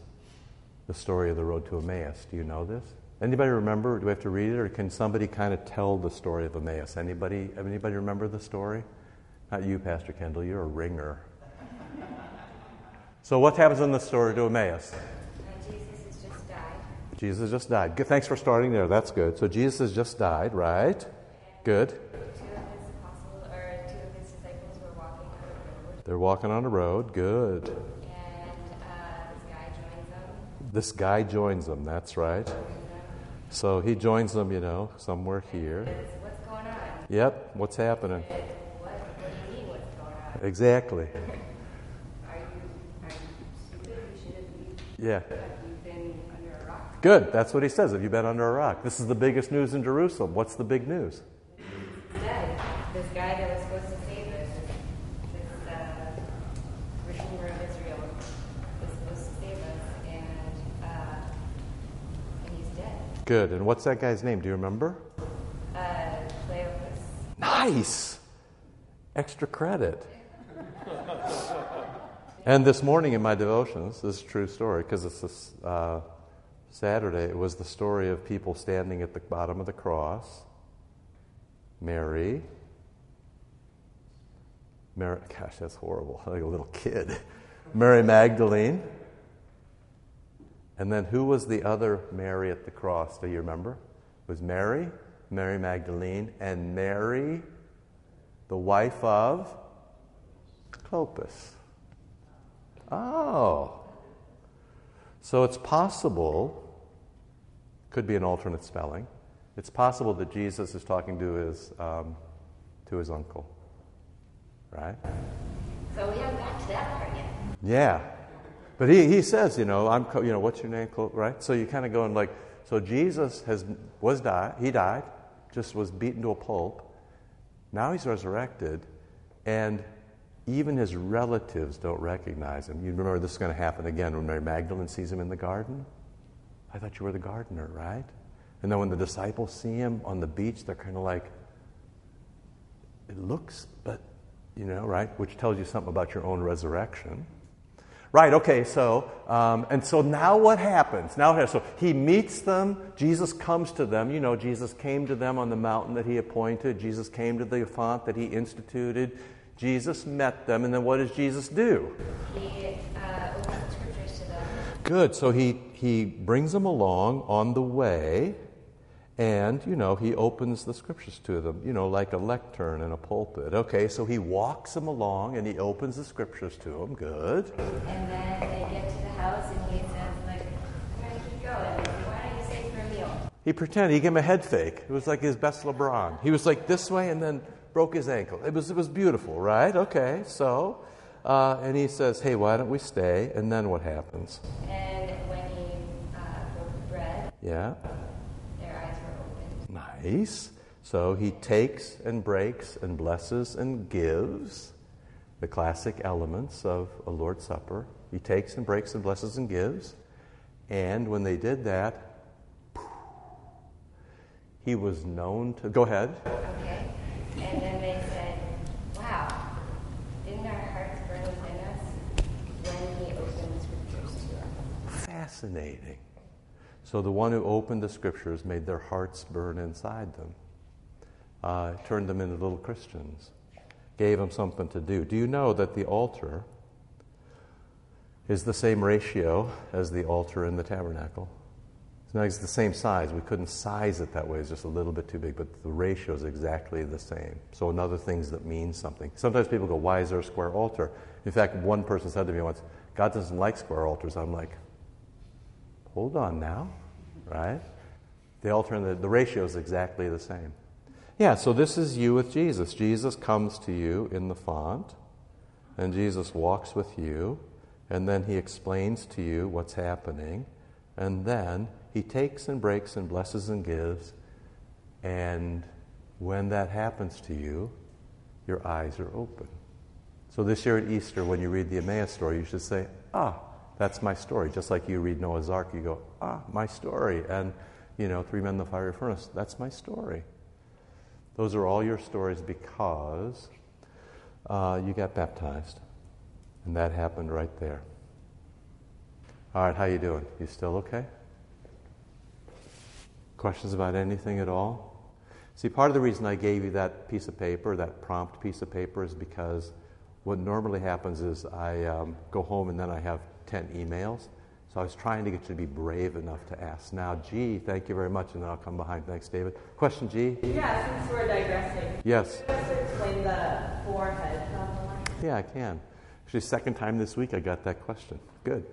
the story of the road to Emmaus. Do you know this? Anybody remember? Do we have to read it, or can somebody kind of tell the story of Emmaus? Anybody? Anybody remember the story? Not you, Pastor Kendall. You're a ringer. so, what happens in the story to Emmaus? Jesus has just died. Jesus just died. Good. Thanks for starting there. That's good. So Jesus has just died, right? Good. Two of his apostles, or two of his disciples, were walking on the road, They're walking on the road. Good. and uh, this guy joins them. This guy joins them. That's right. So he joins them, you know, somewhere here. What's going on? Yep. What's happening? Be. Yeah. Have you been under a rock? Good. That's what he says. Have you been under a rock? This is the biggest news in Jerusalem. What's the big news? Dead. This guy that was supposed to save us, this, this uh, Redeemer of Israel, was supposed to save us, and uh, and he's dead. Good. And what's that guy's name? Do you remember? Uh, Cleopas. Nice! Extra credit. And this morning in my devotions, this is a true story because it's this uh, Saturday, it was the story of people standing at the bottom of the cross. Mary. Mary, gosh, that's horrible. Like a little kid. Mary Magdalene. And then who was the other Mary at the cross? Do you remember? It was Mary, Mary Magdalene, and Mary, the wife of Clopas. Oh. So it's possible, could be an alternate spelling, it's possible that Jesus is talking to his, um, to his uncle. Right? So we haven't got to that part yet. Yeah. But he, he says, you know, I'm, you know, what's your name? Right? So you kind of going like, so Jesus has, was died, he died, just was beaten to a pulp. Now he's resurrected, and even his relatives don't recognize him. You remember this is going to happen again when Mary Magdalene sees him in the garden? I thought you were the gardener, right? And then when the disciples see him on the beach, they're kind of like, it looks, but, you know, right? Which tells you something about your own resurrection. Right, okay, so, um, and so now what happens? Now, so he meets them, Jesus comes to them. You know, Jesus came to them on the mountain that he appointed, Jesus came to the font that he instituted, Jesus met them, and then what does Jesus do? He uh, opens scriptures to them. Good, so he, he brings them along on the way, and, you know, he opens the scriptures to them, you know, like a lectern in a pulpit. Okay, so he walks them along and he opens the scriptures to them. Good. And then they get to the house and he says, like, I'm going to keep going. Why don't you stay for a meal? He pretended, he gave him a head fake. It was like his best LeBron. He was like this way and then broke his ankle. It was, it was beautiful, right? Okay, so, uh, and he says, hey, why don't we stay? And then what happens? And when he uh, broke the bread, Yeah, their eyes were opened. nice. So he takes and breaks and blesses and gives the classic elements of a Lord's Supper. He takes and breaks and blesses and gives. And when they did that, he was known to. Go ahead. Okay? And then they said, Wow, didn't our hearts burn within us when he opened the scriptures to us? Fascinating. So the one who opened the scriptures made their hearts burn inside them, uh, turned them into little Christians, gave them something to do. Do you know that the altar is the same ratio as the altar in the tabernacle? It's the same size. We couldn't size it that way. It's just a little bit too big, but the ratio is exactly the same. So another things that means something. Sometimes people go, "Why is there a square altar?" In fact, one person said to me once, "God doesn't like square altars." I'm like, hold on now, right? The altar and the, the ratio is exactly the same. Yeah, so this is you with Jesus. Jesus comes to you in the font, and Jesus walks with you, and then he explains to you what's happening, and then he takes and breaks and blesses and gives, and when that happens to you, your eyes are open. So this year at Easter, when you read the Emmaus story, you should say, ah, that's my story. Just like you read Noah's Ark, you go, ah, my story. And, you know, Three Men in the Fiery Furnace, that's my story. Those are all your stories because uh, you got baptized. And that happened right there. All right, how are you doing? You still okay? Questions about anything at all? See, part of the reason I gave you that piece of paper, that prompt piece of paper, is because what normally happens is I um, go home and then I have 10 emails. So I was trying to get you to be brave enough to ask. Now, G, thank you very much, and then I'll come behind. Thanks, David. Question, G? Yeah, since we're digressing. Yes. Just explain the forehead line? Yeah, I can. Actually, second time this week I got that question. Good.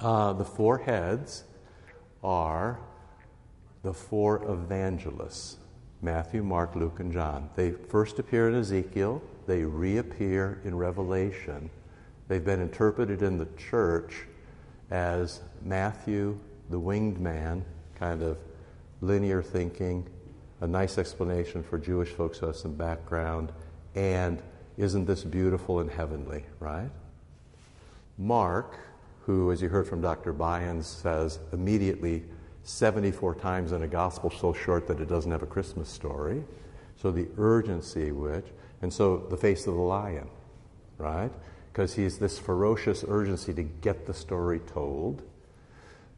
Uh, the four heads are the four evangelists Matthew, Mark, Luke, and John. They first appear in Ezekiel, they reappear in Revelation. They've been interpreted in the church as Matthew, the winged man, kind of linear thinking, a nice explanation for Jewish folks who have some background, and isn't this beautiful and heavenly, right? Mark, who, as you heard from Dr. Byans, says immediately 74 times in a gospel so short that it doesn't have a Christmas story. So the urgency which, and so the face of the lion, right? Because he's this ferocious urgency to get the story told.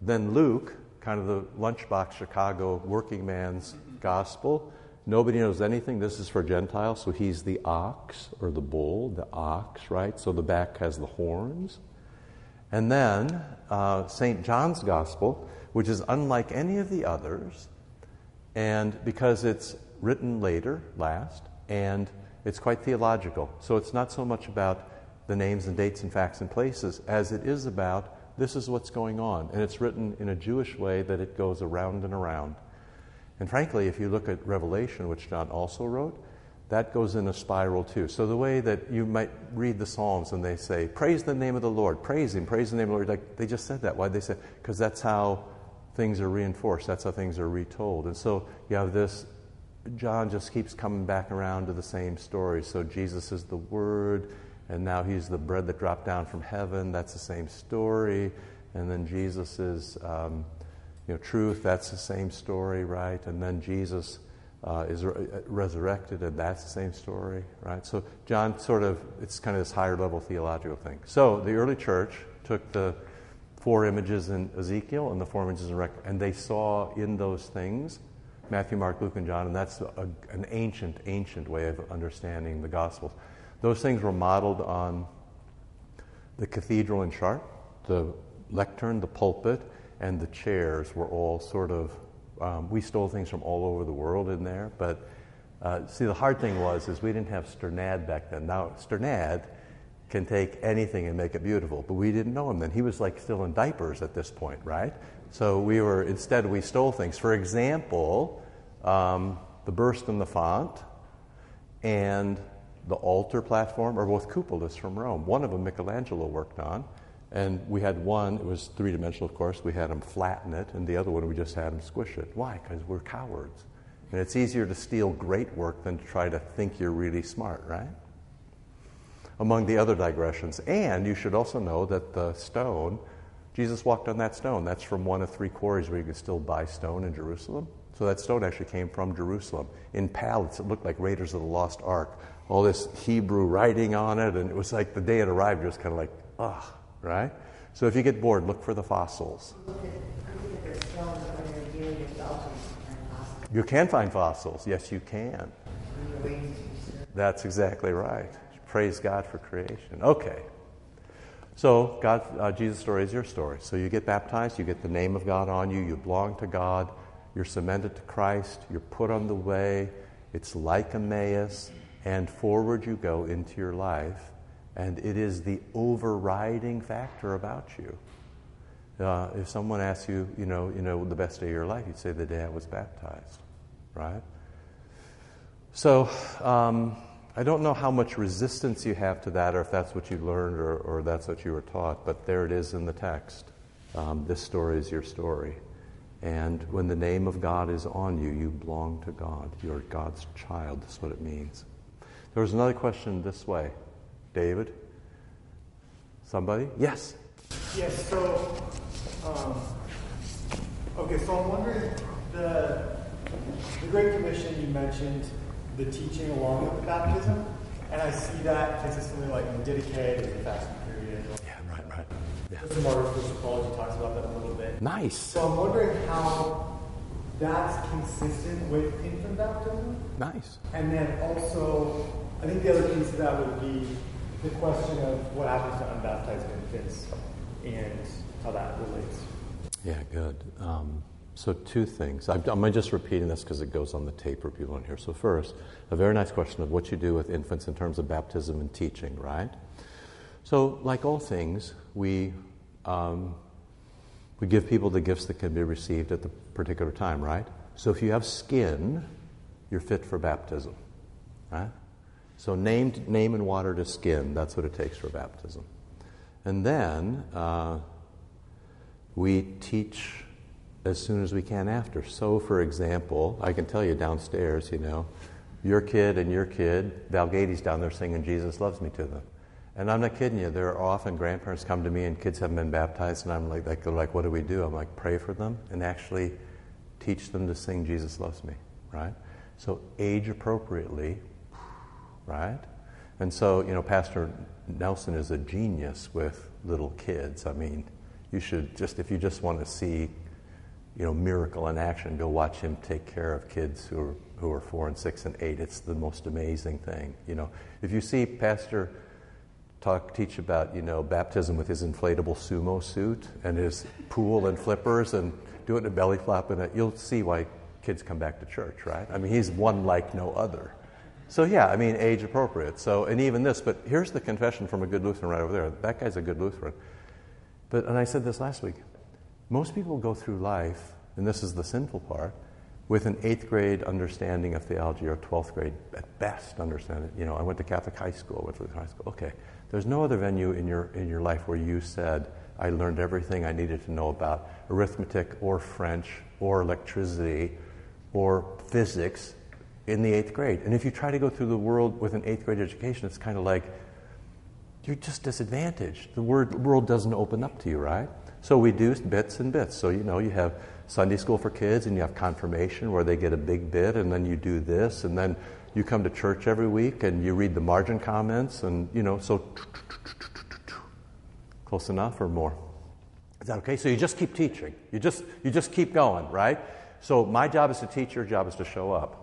Then Luke, kind of the lunchbox Chicago working man's gospel. Nobody knows anything. This is for Gentiles, so he's the ox or the bull, the ox, right? So the back has the horns. And then uh, St. John's gospel, which is unlike any of the others, and because it's written later, last, and it's quite theological. So it's not so much about the names and dates and facts and places as it is about this is what's going on. And it's written in a Jewish way that it goes around and around. And frankly, if you look at Revelation, which John also wrote, that goes in a spiral too. So the way that you might read the Psalms and they say, Praise the name of the Lord, praise Him, praise the name of the Lord, like they just said that. Why they say? Because that's how things are reinforced, that's how things are retold. And so you have this, John just keeps coming back around to the same story. So Jesus is the Word, and now he's the bread that dropped down from heaven. That's the same story. And then Jesus is, um, you know, truth. That's the same story, right? And then Jesus uh, is re- uh, resurrected, and that's the same story, right? So John sort of, it's kind of this higher level theological thing. So the early church took the four images in Ezekiel and the four images in Rec, and they saw in those things Matthew, Mark, Luke, and John, and that's a, an ancient, ancient way of understanding the Gospels. Those things were modeled on the cathedral in Chartres, the lectern, the pulpit, and the chairs were all sort of. Um, we stole things from all over the world in there, but uh, see, the hard thing was is we didn't have Sternad back then. Now Sternad can take anything and make it beautiful, but we didn't know him then. He was like still in diapers at this point, right? So we were instead we stole things. For example, um, the burst in the font and the altar platform are both cupolas from Rome. One of them Michelangelo worked on, and we had one, it was three dimensional, of course, we had him flatten it, and the other one we just had him squish it. Why? Because we're cowards. And it's easier to steal great work than to try to think you're really smart, right? Among the other digressions. And you should also know that the stone, Jesus walked on that stone. That's from one of three quarries where you can still buy stone in Jerusalem. So that stone actually came from Jerusalem. In pallets, it looked like Raiders of the Lost Ark. All this Hebrew writing on it, and it was like the day it arrived, it was kind of like, ugh, right? So if you get bored, look for the fossils. You can find fossils. Yes, you can. That's exactly right. Praise God for creation. Okay. So, God, uh, Jesus' story is your story. So, you get baptized, you get the name of God on you, you belong to God, you're cemented to Christ, you're put on the way. It's like Emmaus, and forward you go into your life, and it is the overriding factor about you. Uh, if someone asks you, you know, you know, the best day of your life, you'd say the day I was baptized, right? So, um, I don't know how much resistance you have to that, or if that's what you learned, or, or that's what you were taught, but there it is in the text. Um, this story is your story. And when the name of God is on you, you belong to God. You're God's child. That's what it means. There was another question this way. David? Somebody? Yes. Yes, so, um, okay, so I'm wondering, the, the Great Commission, you mentioned the teaching along with the baptism, and I see that consistently, like in Didache, the fasting period. Yeah, right, right. Yeah. The Martyrs Christian Apology talks about that a little bit. Nice. So I'm wondering how that's consistent with infant baptism. Nice. And then also, I think the other piece of that would be the question of what happens to unbaptized infants and how that relates. Yeah, good. Um, so, two things. I'm, I'm just repeating this because it goes on the tape for people in here. So, first, a very nice question of what you do with infants in terms of baptism and teaching, right? So, like all things, we, um, we give people the gifts that can be received at the particular time, right? So, if you have skin, you're fit for baptism, right? So, name, name and water to skin, that's what it takes for baptism. And then uh, we teach as soon as we can after. So, for example, I can tell you downstairs, you know, your kid and your kid, Val Gady's down there singing Jesus Loves Me to them. And I'm not kidding you. There are often grandparents come to me and kids haven't been baptized, and I'm like, like, they're like, what do we do? I'm like, pray for them and actually teach them to sing Jesus Loves Me, right? So age appropriately, right? And so, you know, Pastor Nelson is a genius with little kids. I mean, you should just, if you just want to see, you know, miracle in action, go watch him take care of kids who are, who are four and six and eight. It's the most amazing thing. You know, if you see Pastor talk, teach about, you know, baptism with his inflatable sumo suit and his pool and flippers and do it in a belly flop, and you'll see why kids come back to church, right? I mean, he's one like no other. So yeah, I mean, age appropriate. So, and even this, but here's the confession from a good Lutheran right over there. That guy's a good Lutheran. But, and I said this last week, most people go through life, and this is the sinful part, with an eighth grade understanding of theology or 12th grade at best understanding. You know, I went to Catholic high school, went to high school. Okay, there's no other venue in your, in your life where you said, I learned everything I needed to know about arithmetic or French or electricity or physics in the eighth grade. And if you try to go through the world with an eighth grade education, it's kind of like you're just disadvantaged. The word, world doesn't open up to you, right? So we do bits and bits. So, you know, you have Sunday school for kids and you have confirmation where they get a big bit and then you do this and then you come to church every week and you read the margin comments and, you know, so close enough or more. Is that okay? So you just keep teaching. You just, you just keep going, right? So my job is to teach, your job is to show up.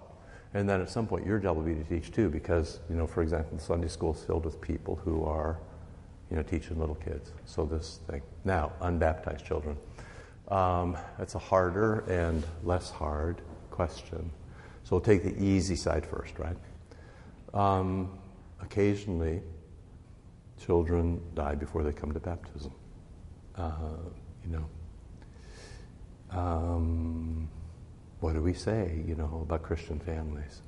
And then at some point, your job will be to teach too, because, you know, for example, the Sunday school is filled with people who are, you know, teaching little kids. So this thing. Now, unbaptized children. Um, it's a harder and less hard question. So we'll take the easy side first, right? Um, occasionally, children die before they come to baptism. Uh, you know. Um, what do we say, you know, about Christian families?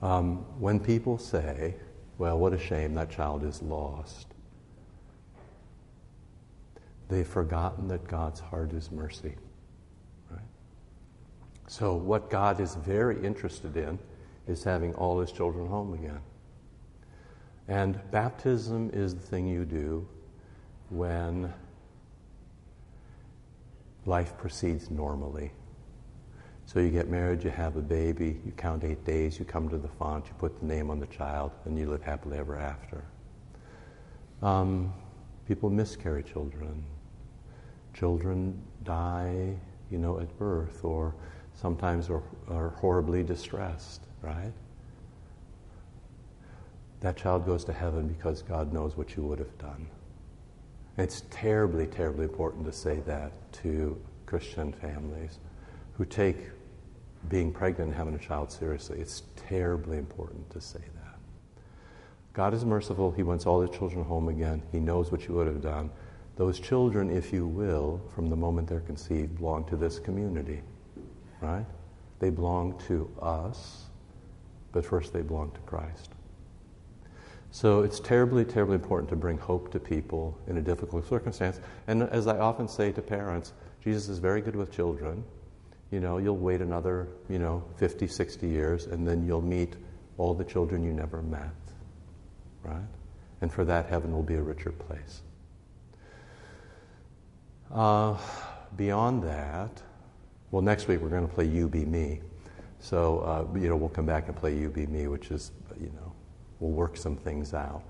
Um, when people say, well, what a shame that child is lost, they've forgotten that God's heart is mercy. Right? So, what God is very interested in is having all his children home again. And baptism is the thing you do when life proceeds normally. So you get married, you have a baby, you count eight days, you come to the font, you put the name on the child, and you live happily ever after. Um, people miscarry children. Children die, you know, at birth, or sometimes are, are horribly distressed, right? That child goes to heaven because God knows what you would have done. It's terribly, terribly important to say that to Christian families who take being pregnant and having a child seriously. It's terribly important to say that. God is merciful. He wants all his children home again. He knows what you would have done. Those children, if you will, from the moment they're conceived, belong to this community, right? They belong to us, but first they belong to Christ. So it's terribly, terribly important to bring hope to people in a difficult circumstance. And as I often say to parents, Jesus is very good with children you know, you'll wait another, you know, 50, 60 years, and then you'll meet all the children you never met, right? And for that, heaven will be a richer place. Uh, beyond that, well, next week we're going to play You Be Me. So, uh, you know, we'll come back and play You Be Me, which is, you know, we'll work some things out.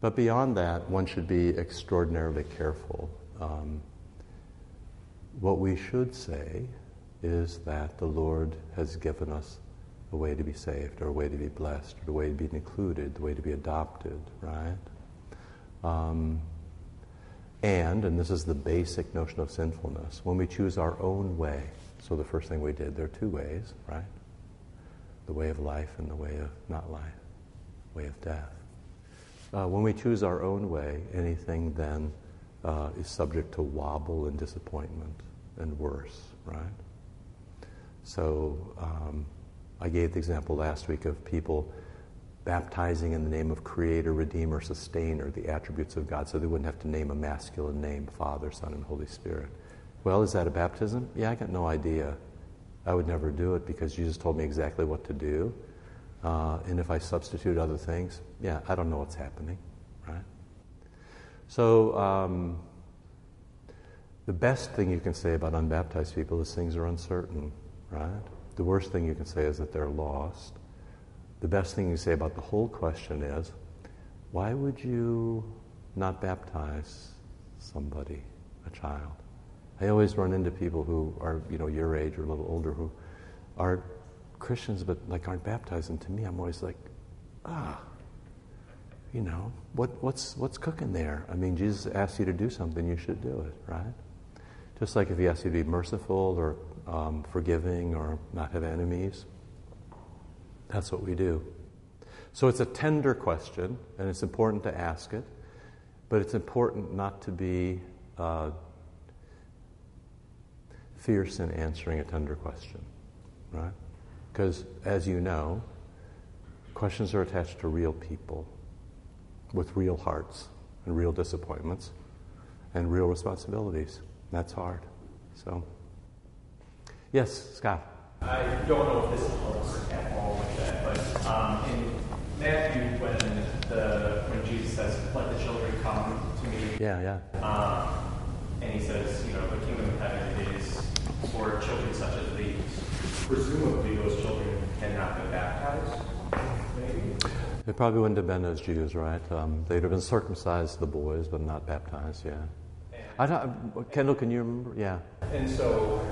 But beyond that, one should be extraordinarily careful. Um, what we should say is that the Lord has given us a way to be saved, or a way to be blessed, or a way to be included, the way to be adopted, right? Um, and, and this is the basic notion of sinfulness, when we choose our own way, so the first thing we did, there are two ways, right? The way of life and the way of not life, way of death. Uh, when we choose our own way, anything then uh, is subject to wobble and disappointment and worse, right? So um, I gave the example last week of people baptizing in the name of Creator, Redeemer, Sustainer, the attributes of God, so they wouldn't have to name a masculine name, Father, Son, and Holy Spirit. Well, is that a baptism? Yeah, I got no idea. I would never do it because Jesus told me exactly what to do. Uh, and if I substitute other things, yeah, I don't know what's happening, right? So, um, the best thing you can say about unbaptized people is things are uncertain right? The worst thing you can say is that they're lost. The best thing you say about the whole question is, why would you not baptize somebody, a child? I always run into people who are, you know, your age or a little older who are Christians but like aren't baptized. And to me, I'm always like, ah, you know, what, what's, what's cooking there? I mean, Jesus asked you to do something, you should do it, right? Just like if he asks you to be merciful or um, forgiving or not have enemies, that's what we do. So it's a tender question, and it's important to ask it, but it's important not to be uh, fierce in answering a tender question, right? Because as you know, questions are attached to real people with real hearts and real disappointments and real responsibilities. That's hard. So, yes, Scott. I don't know if this helps at all with that, but um, in Matthew, when the when Jesus says, "Let the children come to me," yeah, yeah, um, and he says, "You know, the kingdom of heaven is for children such as these." Presumably, those children cannot be baptized. Maybe. They probably wouldn't have been those Jews, right? Um, they'd have been circumcised, the boys, but not baptized. Yeah. I don't, Kendall, can you remember? Yeah. And so,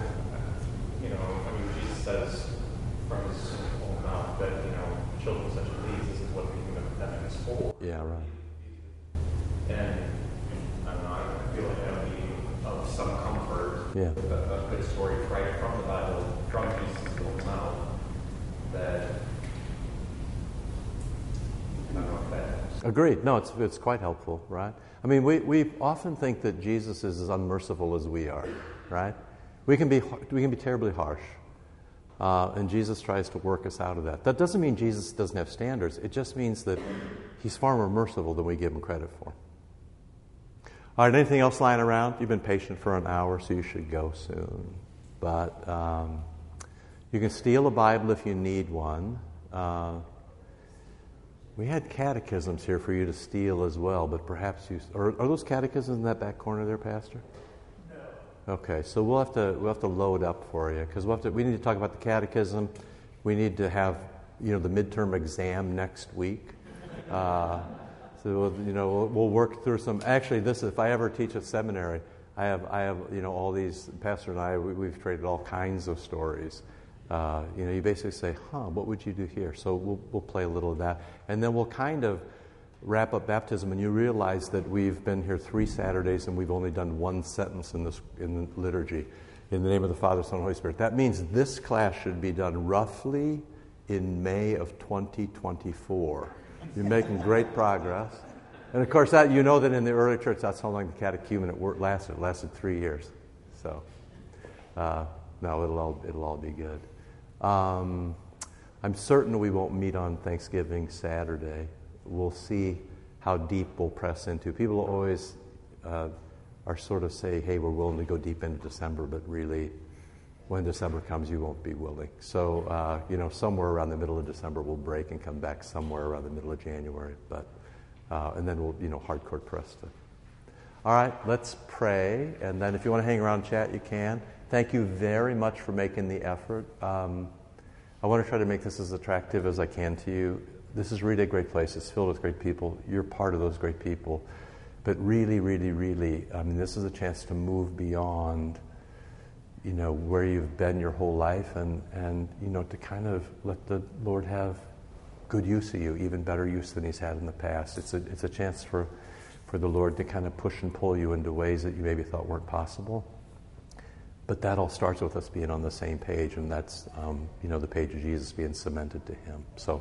you know, I mean, Jesus says from his own mouth that, you know, children such as these, this is what the kingdom of heaven is for. Yeah, right. And I don't know, I feel like that would be of some comfort. Yeah. A, a good story right from the Bible, from Jesus' own mouth, that I don't know if that. Agreed. No, it's, it's quite helpful, right? I mean, we, we often think that Jesus is as unmerciful as we are, right? We can be, we can be terribly harsh. Uh, and Jesus tries to work us out of that. That doesn't mean Jesus doesn't have standards. It just means that he's far more merciful than we give him credit for. All right, anything else lying around? You've been patient for an hour, so you should go soon. But um, you can steal a Bible if you need one. Uh, we had catechisms here for you to steal as well, but perhaps you are, are those catechisms in that back corner there, Pastor? Okay, so we'll have to we'll have to load up for you because we'll have to, we need to talk about the catechism. We need to have you know the midterm exam next week. Uh, so we'll, you know we'll, we'll, work through some. Actually, this if I ever teach at seminary, I have I have you know all these Pastor and I we, we've traded all kinds of stories. Uh, you know, you basically say, huh, what would you do here? So we'll, we'll play a little of that. And then we'll kind of wrap up baptism, and you realize that we've been here three Saturdays and we've only done one sentence in, this, in the liturgy in the name of the Father, Son, and Holy Spirit. That means this class should be done roughly in May of 2024. You're making great progress. And of course, that, you know that in the early church, that's how long the catechumenate work lasted. It lasted three years. So, uh, no, it'll all, it'll all be good. Um, I'm certain we won't meet on Thanksgiving Saturday. We'll see how deep we'll press into. People always uh, are sort of say, hey, we're willing to go deep into December, but really, when December comes, you won't be willing. So, uh, you know, somewhere around the middle of December, we'll break and come back somewhere around the middle of January. But, uh, and then we'll, you know, hardcore press to. All right, let's pray. And then if you want to hang around chat, you can. Thank you very much for making the effort. Um, I want to try to make this as attractive as I can to you. This is really a great place. It's filled with great people. You're part of those great people. But really, really, really, I mean, this is a chance to move beyond, you know, where you've been your whole life and, and you know, to kind of let the Lord have good use of you, even better use than He's had in the past. It's a, it's a chance for, for the Lord to kind of push and pull you into ways that you maybe thought weren't possible. But that all starts with us being on the same page, and that's, um, you know, the page of Jesus being cemented to Him. So,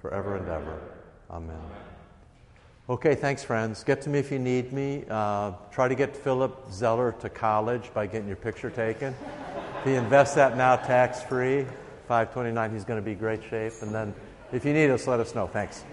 forever and ever. Amen. Okay, thanks, friends. Get to me if you need me. Uh, try to get Philip Zeller to college by getting your picture taken. if you invest that now tax free, 529, he's going to be great shape. And then if you need us, let us know. Thanks.